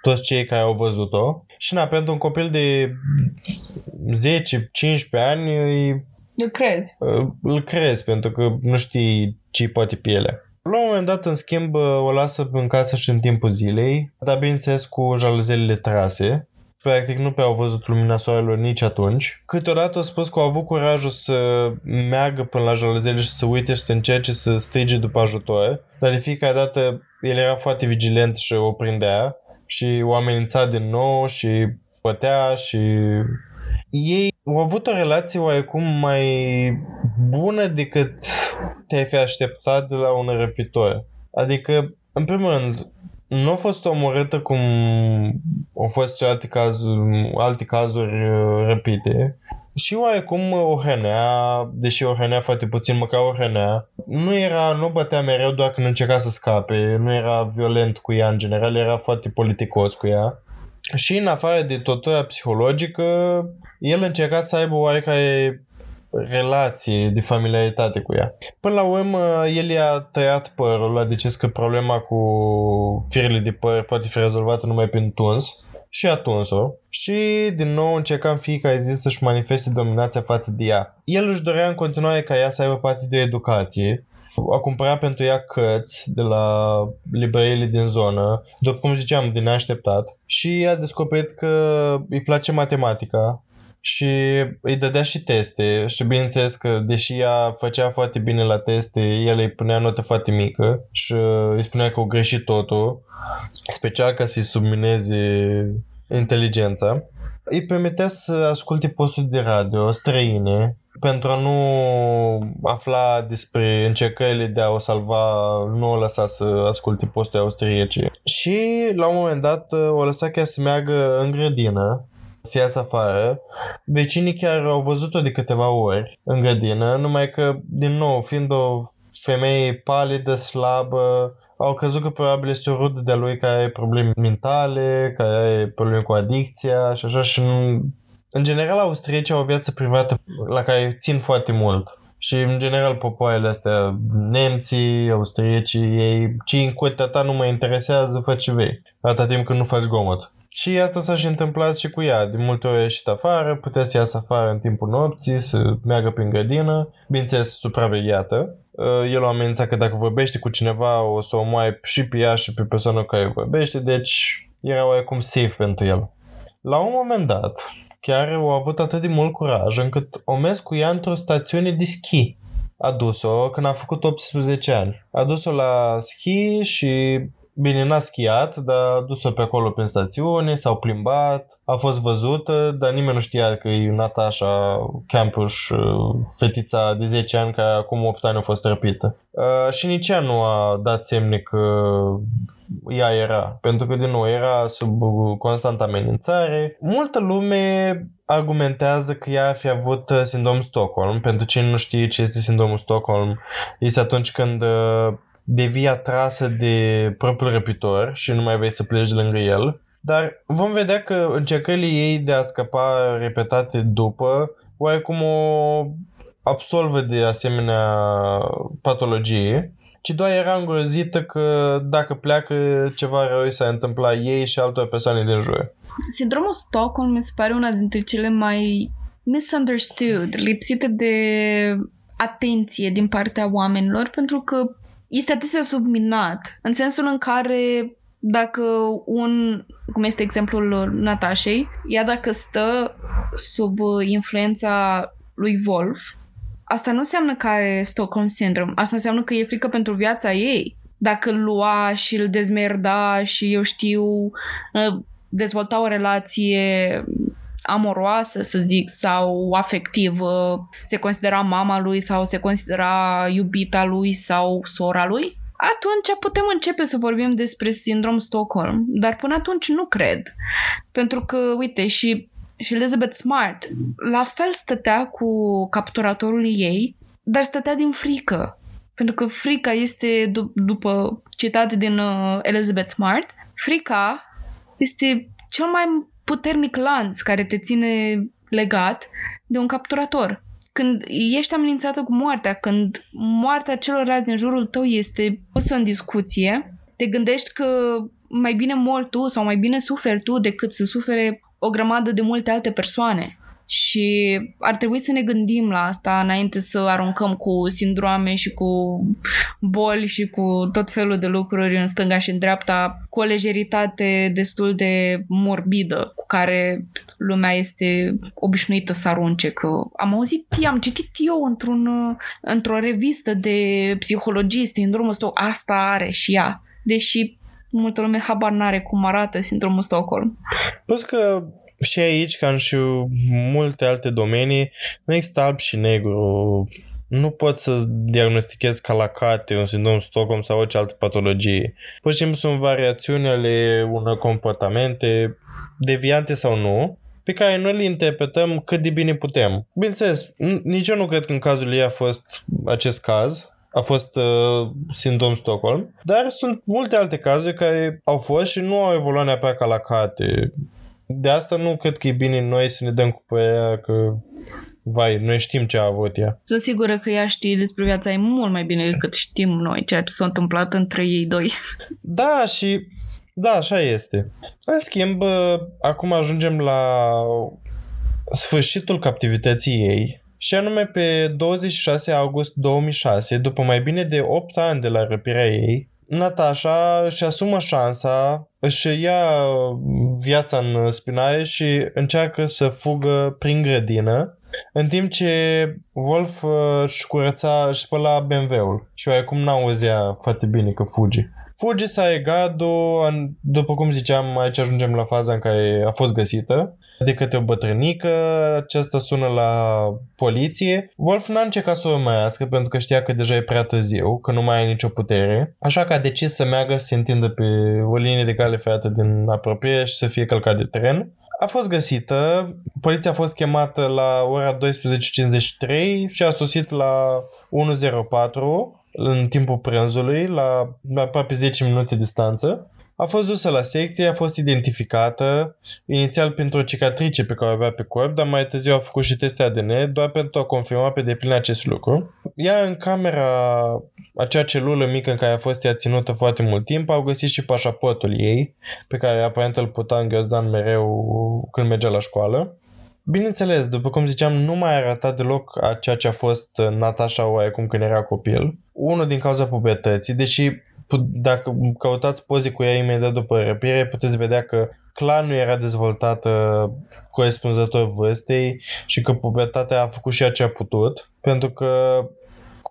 toți cei care au văzut-o. Și na, pentru un copil de 10-15 ani îi îl crezi. Îl crezi pentru că nu știi ce poate pielea. La un moment dat, în schimb, o lasă în casă și în timpul zilei, dar bineînțeles cu jaluzelele trase. Practic nu prea au văzut lumina soarelor nici atunci. Câteodată au spus că au avut curajul să meargă până la jaluzele și să uite și să încerce să strige după ajutor. Dar de fiecare dată el era foarte vigilent și o prindea și o amenința din nou și pătea și ei au avut o relație oarecum mai bună decât te-ai fi așteptat de la un răpitor. Adică, în primul rând, nu a fost omorâtă cum au fost și alte cazuri, alte cazuri uh, răpite. Și oarecum o hrănea, deși o hrănea foarte puțin, măcar o hrănea. Nu era, nu bătea mereu doar când încerca să scape, nu era violent cu ea în general, era foarte politicos cu ea. Și în afară de tortura psihologică, el încerca să aibă oarecare relație de familiaritate cu ea. Până la urmă, el i-a tăiat părul, a decis că problema cu firele de păr poate fi rezolvată numai prin tuns și a tuns-o și din nou încerca în fiecare zi să-și manifeste dominația față de ea. El își dorea în continuare ca ea să aibă parte de educație a cumpărat pentru ea cărți de la librăriile din zonă, după cum ziceam, din neașteptat, și a descoperit că îi place matematica și îi dădea și teste și bineînțeles că deși ea făcea foarte bine la teste, el îi punea notă foarte mică și îi spunea că o greșit totul, special ca să-i submineze inteligența. Îi permitea să asculte posturi de radio străine pentru a nu afla despre încercările de a o salva, nu o lăsa să asculte posturi austriece. Și la un moment dat o lăsa chiar să meargă în grădină să iasă afară. Vecinii chiar au văzut-o de câteva ori în grădină, numai că, din nou, fiind o femeie palidă, slabă, au crezut că probabil este o rudă de-a lui care are probleme mentale, care are probleme cu adicția și așa și nu, în general, austriecii au o viață privată la care țin foarte mult. Și, în general, popoarele astea, nemții, austriecii, ei, ce în curtea ta nu mă interesează, fă ce vei, atâta timp când nu faci gomot. Și asta s-a și întâmplat și cu ea. De multe ori a ieșit afară, putea să iasă afară în timpul nopții, să meargă prin grădină, bineînțeles supravegheată. Uh, el o amenința că dacă vorbește cu cineva o să o mai și pe ea și pe persoana cu care vorbește, deci era oarecum safe pentru el. La un moment dat, chiar au avut atât de mult curaj încât o mers cu ea într-o stațiune de schi. A dus-o când a făcut 18 ani. A dus-o la schi și Bine, n-a schiat, dar a dus-o pe acolo prin stațiune, s-au plimbat, a fost văzută, dar nimeni nu știa că e Natasha Campus, uh, fetița de 10 ani care acum 8 ani a fost răpită. Uh, și nici ea nu a dat semne că ea era, pentru că din nou era sub constantă amenințare. Multă lume argumentează că ea ar fi avut uh, sindromul Stockholm. Pentru cine nu știe ce este sindromul Stockholm, este atunci când devii atrasă de propriul răpitor și nu mai vei să pleci de lângă el. Dar vom vedea că încercările ei de a scăpa repetate după oarecum o absolvă de asemenea patologie, ci doar era îngrozită că dacă pleacă ceva rău s-a întâmplat ei și altor persoane din jur. Sindromul Stockholm mi se pare una dintre cele mai misunderstood, lipsite de atenție din partea oamenilor, pentru că este atât de subminat, în sensul în care dacă un, cum este exemplul Natașei, ea dacă stă sub influența lui Wolf, asta nu înseamnă că are Stockholm Syndrome, asta înseamnă că e frică pentru viața ei. Dacă îl lua și îl dezmerda și eu știu, ă, dezvolta o relație amoroasă, să zic, sau afectivă, se considera mama lui sau se considera iubita lui sau sora lui, atunci putem începe să vorbim despre sindrom Stockholm. Dar până atunci nu cred. Pentru că, uite, și, și Elizabeth Smart la fel stătea cu capturatorul ei, dar stătea din frică. Pentru că frica este, d- după citat din uh, Elizabeth Smart, frica este cel mai puternic lanț care te ține legat de un capturator. Când ești amenințată cu moartea, când moartea celorlalți din jurul tău este pusă în discuție, te gândești că mai bine mori tu sau mai bine suferi tu decât să sufere o grămadă de multe alte persoane. Și ar trebui să ne gândim la asta înainte să aruncăm cu sindrome și cu boli și cu tot felul de lucruri în stânga și în dreapta cu o lejeritate destul de morbidă cu care lumea este obișnuită să arunce. Că am auzit, am citit eu într-un, într-o revistă de psihologie sindromul ăsta, asta are și ea. Deși multă lume habar n-are cum arată sindromul Stockholm. Plus că și aici, ca și multe alte domenii, nu există alb și negru. Nu pot să diagnostichez calacate, un sindrom Stockholm sau orice altă patologie. Pur și simplu sunt variațiuni ale unor comportamente, deviante sau nu, pe care noi le interpretăm cât de bine putem. Bineînțeles, nici eu nu cred că în cazul ei a fost acest caz, a fost uh, sindrom Stockholm, dar sunt multe alte cazuri care au fost și nu au evoluat neapărat ca la carte de asta nu cred că e bine noi să ne dăm cu părerea că vai, noi știm ce a avut ea. Sunt sigură că ea știe despre viața ei mult mai bine decât știm noi ceea ce s-a întâmplat între ei doi. Da, și da, așa este. În schimb, acum ajungem la sfârșitul captivității ei și anume pe 26 august 2006, după mai bine de 8 ani de la răpirea ei, Natasha își asumă șansa, își ia viața în spinare și încearcă să fugă prin grădină, în timp ce Wolf uh, își curăța, își spăla BMW-ul și oarecum n-auzea foarte bine că fuge. Fuge Saegado, după cum ziceam, aici ajungem la faza în care a fost găsită de către o bătrânică, aceasta sună la poliție. Wolf n-a încercat să o urmărească pentru că știa că deja e prea târziu, că nu mai are nicio putere, așa că a decis să meargă să se întindă pe o linie de cale ferată din apropiere și să fie călcat de tren. A fost găsită, poliția a fost chemată la ora 12.53 și a sosit la 104 în timpul prânzului, la, la aproape 10 minute distanță. A fost dusă la secție, a fost identificată, inițial pentru o cicatrice pe care o avea pe corp, dar mai târziu a făcut și teste ADN, doar pentru a confirma pe deplin acest lucru. Ea în camera, acea celulă mică în care a fost ea ținută foarte mult timp, au găsit și pașaportul ei, pe care aparent îl putea în ghiozdan mereu când mergea la școală. bineînțeles, după cum ziceam, nu mai arăta deloc a ceea ce a fost Natasha oarecum când era copil. Unul din cauza pubertății, deși dacă căutați poze cu ea imediat după răpire, puteți vedea că clar nu era dezvoltată corespunzător vârstei și că pubertatea a făcut și ce a putut, pentru că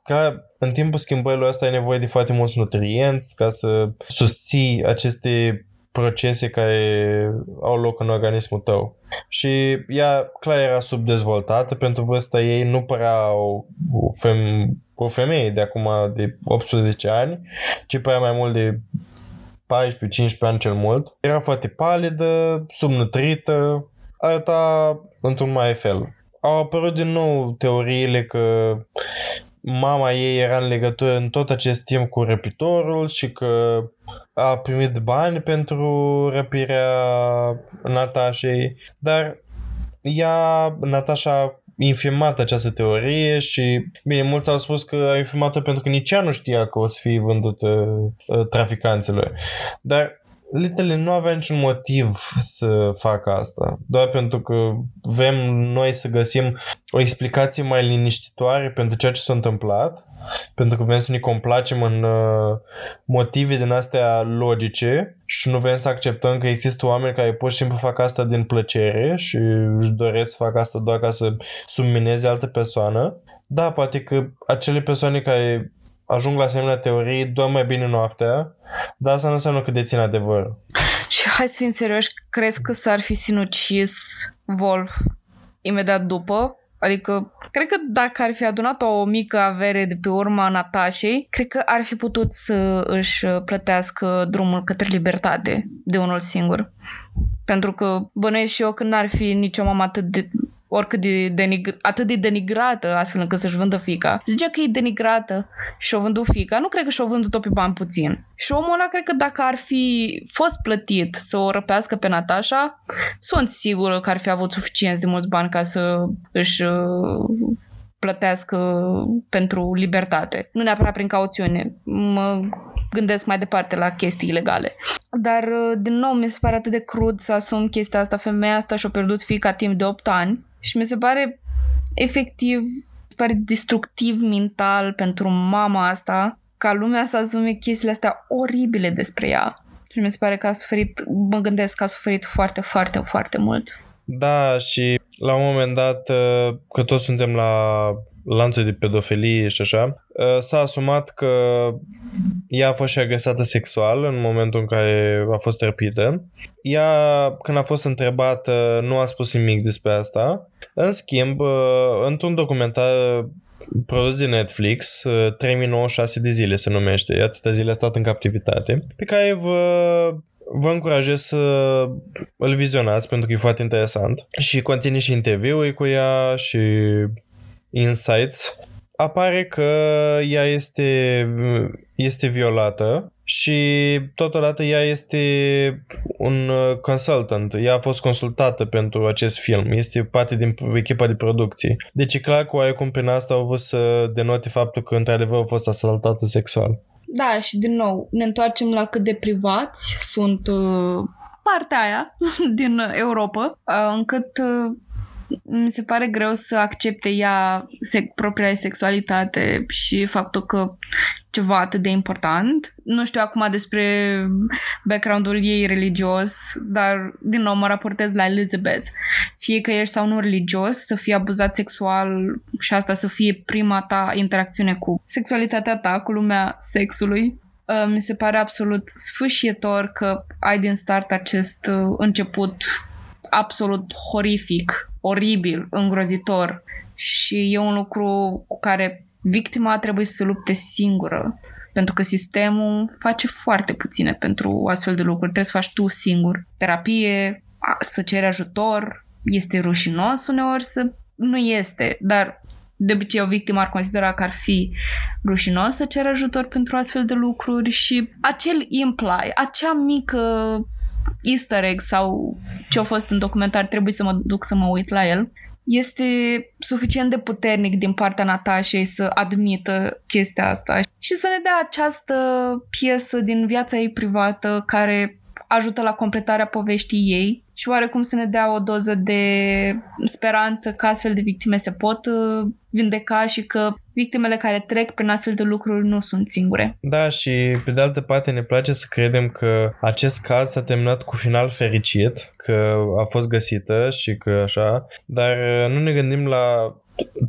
ca în timpul schimbărilor ăsta ai nevoie de foarte mulți nutrienți ca să susții aceste procese care au loc în organismul tău. Și ea clar era subdezvoltată pentru vârsta ei, nu părea o, o, fem, o femeie de acum de 18 ani, ci părea mai mult de 14-15 ani cel mult. Era foarte palidă, subnutrită, arăta într-un mai fel. Au apărut din nou teoriile că mama ei era în legătură în tot acest timp cu răpitorul și că a primit bani pentru răpirea Natașei, dar ea, Natasha a infirmat această teorie și, bine, mulți au spus că a infirmat-o pentru că nici ea nu știa că o să fie vândută uh, traficanților. Dar Little nu avea niciun motiv să facă asta, doar pentru că vrem noi să găsim o explicație mai liniștitoare pentru ceea ce s-a întâmplat, pentru că vrem să ne complacem în uh, motive din astea logice și nu vrem să acceptăm că există oameni care pur și simplu fac asta din plăcere și își doresc să facă asta doar ca să submineze altă persoană. Da, poate că acele persoane care ajung la asemenea teorii doar mai bine noaptea, dar asta nu înseamnă că dețin adevăr. Și hai să fim serioși, crezi că s-ar fi sinucis Wolf imediat după? Adică, cred că dacă ar fi adunat o mică avere de pe urma Natașei, cred că ar fi putut să își plătească drumul către libertate de unul singur. Pentru că bănuiesc și eu că n-ar fi nicio mamă atât de oricât de denig- atât de denigrată astfel încât să-și vândă fica. Zicea că e denigrată și o vândut fica. Nu cred că și-o vândut-o pe bani puțin. Și omul ăla cred că dacă ar fi fost plătit să o răpească pe Natasha, sunt sigură că ar fi avut suficient de mulți bani ca să își uh, plătească pentru libertate. Nu neapărat prin cauțiune. Mă gândesc mai departe la chestii ilegale. Dar, uh, din nou, mi se pare atât de crud să asum chestia asta. Femeia asta și-a pierdut fica timp de 8 ani și mi se pare efectiv, se pare destructiv mental pentru mama asta ca lumea să asume chestiile astea oribile despre ea. Și mi se pare că a suferit, mă gândesc că a suferit foarte, foarte, foarte mult. Da, și la un moment dat, uh, că toți suntem la lanțul de pedofilie și așa, uh, s-a asumat că ea a fost și agresată sexual în momentul în care a fost răpită. Ea, când a fost întrebată, nu a spus nimic despre asta. În schimb, uh, într-un documentar produs de Netflix, 3096 de zile se numește, atâtea zile a stat în captivitate, pe care vă vă încurajez să îl vizionați pentru că e foarte interesant și conține și interviuri cu ea și insights. Apare că ea este, este violată și totodată ea este un consultant. Ea a fost consultată pentru acest film. Este parte din echipa de producție. Deci e clar că oarecum prin asta au vrut să denote faptul că într-adevăr a fost asaltată sexual. Da, și din nou, ne întoarcem la cât de privați sunt uh, partea aia din Europa, uh, încât uh, mi se pare greu să accepte ea se, propria sexualitate și faptul că ceva atât de important. Nu știu acum despre background-ul ei religios, dar din nou mă raportez la Elizabeth. Fie că ești sau nu religios, să fii abuzat sexual și asta să fie prima ta interacțiune cu sexualitatea ta, cu lumea sexului, uh, mi se pare absolut sfâșietor că ai din start acest uh, început absolut horrific, oribil, îngrozitor și e un lucru cu care victima trebuie să se lupte singură pentru că sistemul face foarte puține pentru astfel de lucruri. Trebuie să faci tu singur. Terapie, să ceri ajutor, este rușinos uneori să... Nu este, dar de obicei o victimă ar considera că ar fi rușinos să cere ajutor pentru astfel de lucruri și acel imply, acea mică easter egg sau ce a fost în documentar, trebuie să mă duc să mă uit la el, este suficient de puternic din partea Natașei să admită chestia asta și să ne dea această piesă din viața ei privată care ajută la completarea poveștii ei și oarecum să ne dea o doză de speranță că astfel de victime se pot uh, vindeca și că victimele care trec prin astfel de lucruri nu sunt singure. Da, și pe de altă parte ne place să credem că acest caz s-a terminat cu final fericit, că a fost găsită și că așa, dar uh, nu ne gândim la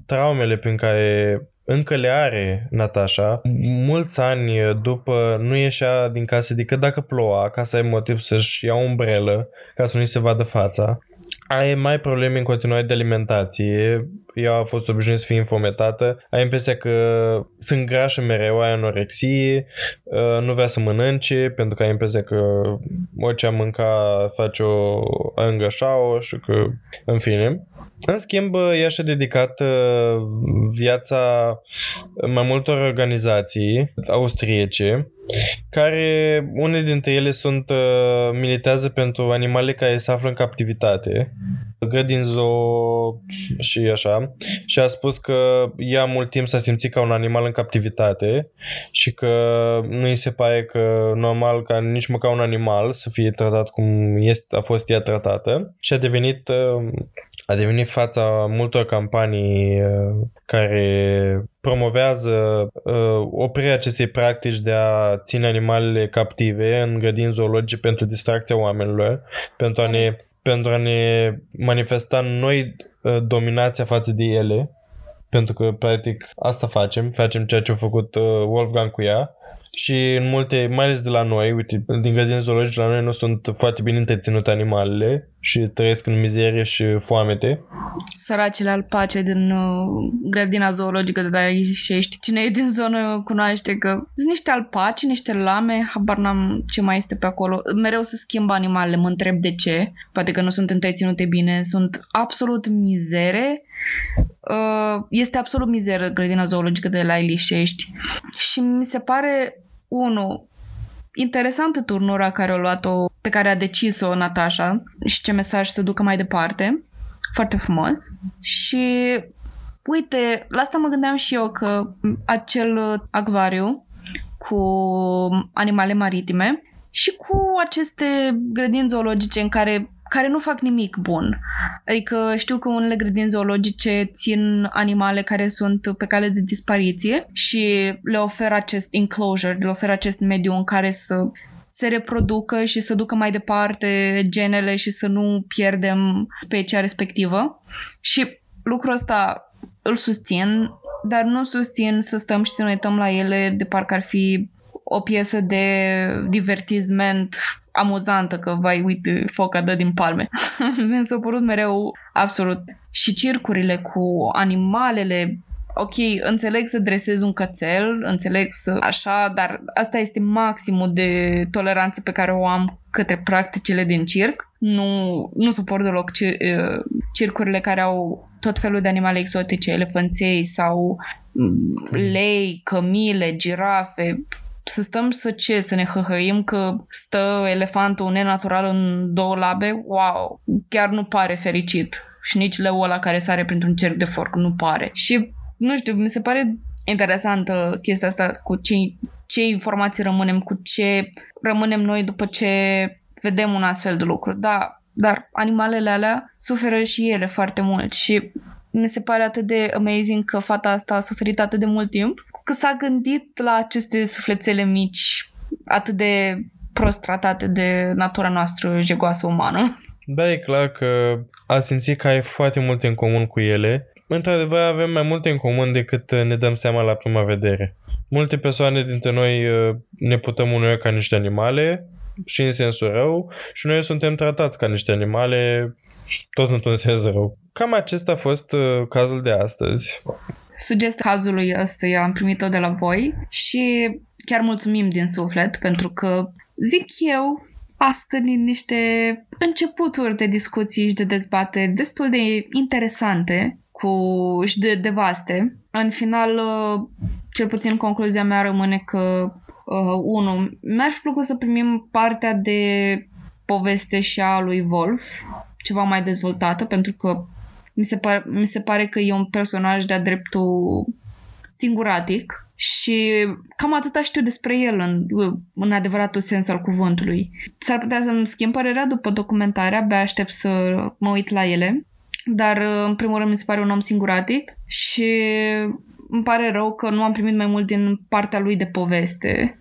traumele prin care încă le are Natasha. Mulți ani după nu ieșea din casă decât dacă ploua, ca să ai motiv să-și ia o umbrelă, ca să nu-i se vadă fața. Ai mai probleme în continuare de alimentație. Ea a fost obișnuit să fie infometată. Ai impresia că sunt grașă mereu, ai anorexie, uh, nu vrea să mănânce pentru că ai impresia că orice a mânca face o îngășa-o și că, în fine. În schimb, ea și-a dedicat uh, viața mai multor organizații austriece care unele dintre ele sunt uh, militează pentru animale care se află în captivitate grădin zoo și așa și a spus că ea mult timp s-a simțit ca un animal în captivitate și că nu îi se pare că normal ca nici măcar un animal să fie tratat cum este, a fost ea tratată și a devenit uh, a devenit fața multor campanii uh, care promovează uh, oprirea acestei practici de a ține animalele captive în grădini zoologice pentru distracția oamenilor, pentru a ne, pentru a ne manifesta noi uh, dominația față de ele, pentru că practic asta facem, facem ceea ce a făcut uh, Wolfgang cu ea și în multe, mai ales de la noi, uite, din grădini zoologice la noi nu sunt foarte bine întreținute animalele și trăiesc în mizerie și foamete. Săracele alpace din uh, grădina zoologică de la Ișești. Cine e din zonă cunoaște că sunt niște alpaci, niște lame, habar n-am ce mai este pe acolo. Mereu se schimbă animalele, mă întreb de ce. Poate că nu sunt întreținute bine, sunt absolut mizere. Uh, este absolut mizeră grădina zoologică de la Ilișești. Și mi se pare, unu, interesantă turnura care a luat-o, pe care a decis-o Natasha și ce mesaj să ducă mai departe. Foarte frumos. Și uite, la asta mă gândeam și eu că acel acvariu cu animale maritime și cu aceste grădini zoologice în care care nu fac nimic bun. Adică știu că unele grădini zoologice țin animale care sunt pe cale de dispariție și le oferă acest enclosure, le oferă acest mediu în care să se reproducă și să ducă mai departe genele și să nu pierdem specia respectivă. Și lucrul ăsta îl susțin, dar nu susțin să stăm și să ne uităm la ele de parcă ar fi o piesă de divertisment amuzantă că, vai, uite, foca dă din palme. Mi s-a părut mereu absolut. Și circurile cu animalele, ok, înțeleg să dresez un cățel, înțeleg să așa, dar asta este maximul de toleranță pe care o am către practicile din circ. Nu, nu suport deloc cir- circurile care au tot felul de animale exotice, elefanței sau mm, lei, cămile, girafe, să stăm să ce, să ne hăhăim că stă elefantul nenatural în două labe, wow, chiar nu pare fericit. Și nici leul ăla care sare printr-un cerc de forc nu pare. Și, nu știu, mi se pare interesantă chestia asta cu ce, ce informații rămânem, cu ce rămânem noi după ce vedem un astfel de lucru. Da, dar animalele alea suferă și ele foarte mult și mi se pare atât de amazing că fata asta a suferit atât de mult timp că s-a gândit la aceste sufletele mici atât de prost tratate de natura noastră jegoasă umană. Da, e clar că a simțit că ai foarte multe în comun cu ele. Într-adevăr, avem mai multe în comun decât ne dăm seama la prima vedere. Multe persoane dintre noi uh, ne putăm uneori ca niște animale și în sensul rău și noi suntem tratați ca niște animale tot într-un sens rău. Cam acesta a fost uh, cazul de astăzi sugestia cazului ăsta am primit-o de la voi și chiar mulțumim din suflet pentru că, zic eu, astăzi niște începuturi de discuții și de dezbateri destul de interesante cu, și de, de vaste. În final, cel puțin concluzia mea rămâne că, uh, unu, mi-ar fi plăcut să primim partea de poveste și a lui Wolf, ceva mai dezvoltată, pentru că mi se, par, mi se pare că e un personaj de-a dreptul singuratic Și cam atâta știu despre el în, în adevăratul sens al cuvântului. S-ar putea să-mi schimb părerea după documentare, abia aștept să mă uit la ele. Dar, în primul rând, mi se pare un om singuratic și îmi pare rău că nu am primit mai mult din partea lui de poveste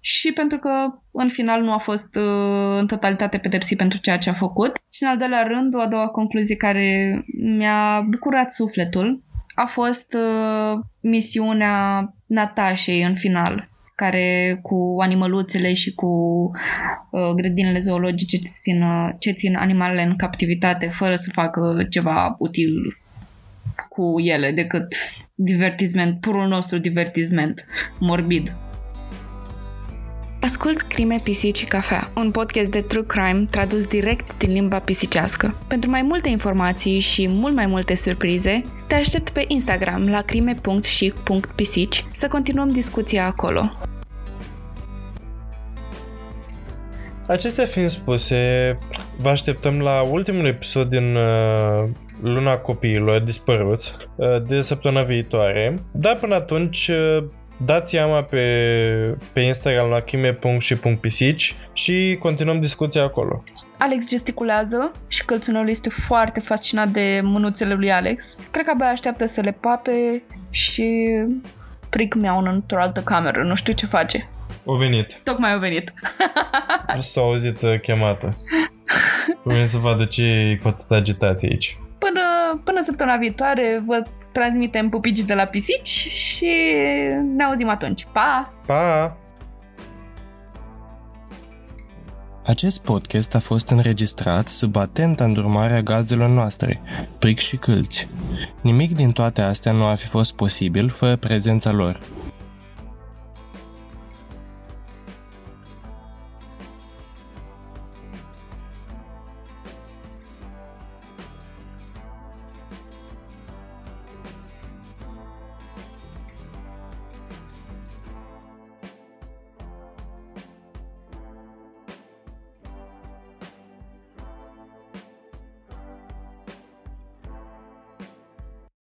și pentru că în final nu a fost uh, în totalitate pedepsit pentru ceea ce a făcut. Și în al doilea rând, o a doua concluzie care mi-a bucurat sufletul a fost uh, misiunea Natașei în final care cu animăluțele și cu uh, grădinile zoologice ce țin, ce țin animalele în captivitate fără să facă ceva util cu ele decât divertisment, purul nostru divertisment morbid. Asculți Crime, Pisici și Cafea, un podcast de true crime tradus direct din limba pisicească. Pentru mai multe informații și mult mai multe surprize, te aștept pe Instagram la crime.și.pisici să continuăm discuția acolo. Acestea fiind spuse, vă așteptăm la ultimul episod din uh, luna copiilor dispăruți uh, de săptămâna viitoare. Dar până atunci uh, dați seama pe, pe Instagram la chime.și.pisici și continuăm discuția acolo. Alex gesticulează și călțunul este foarte fascinat de mânuțele lui Alex. Cred că abia așteaptă să le pape și pric mi-au într-o altă cameră, nu știu ce face. O venit. Tocmai au venit. s-a auzit uh, chemată. Vreau să vadă ce e cu atâta agitație aici. Până, până săptămâna viitoare vă transmitem pupici de la pisici și ne auzim atunci. Pa! Pa! Acest podcast a fost înregistrat sub atenta îndurmarea gazelor noastre, pric și câlți. Nimic din toate astea nu ar fi fost posibil fără prezența lor.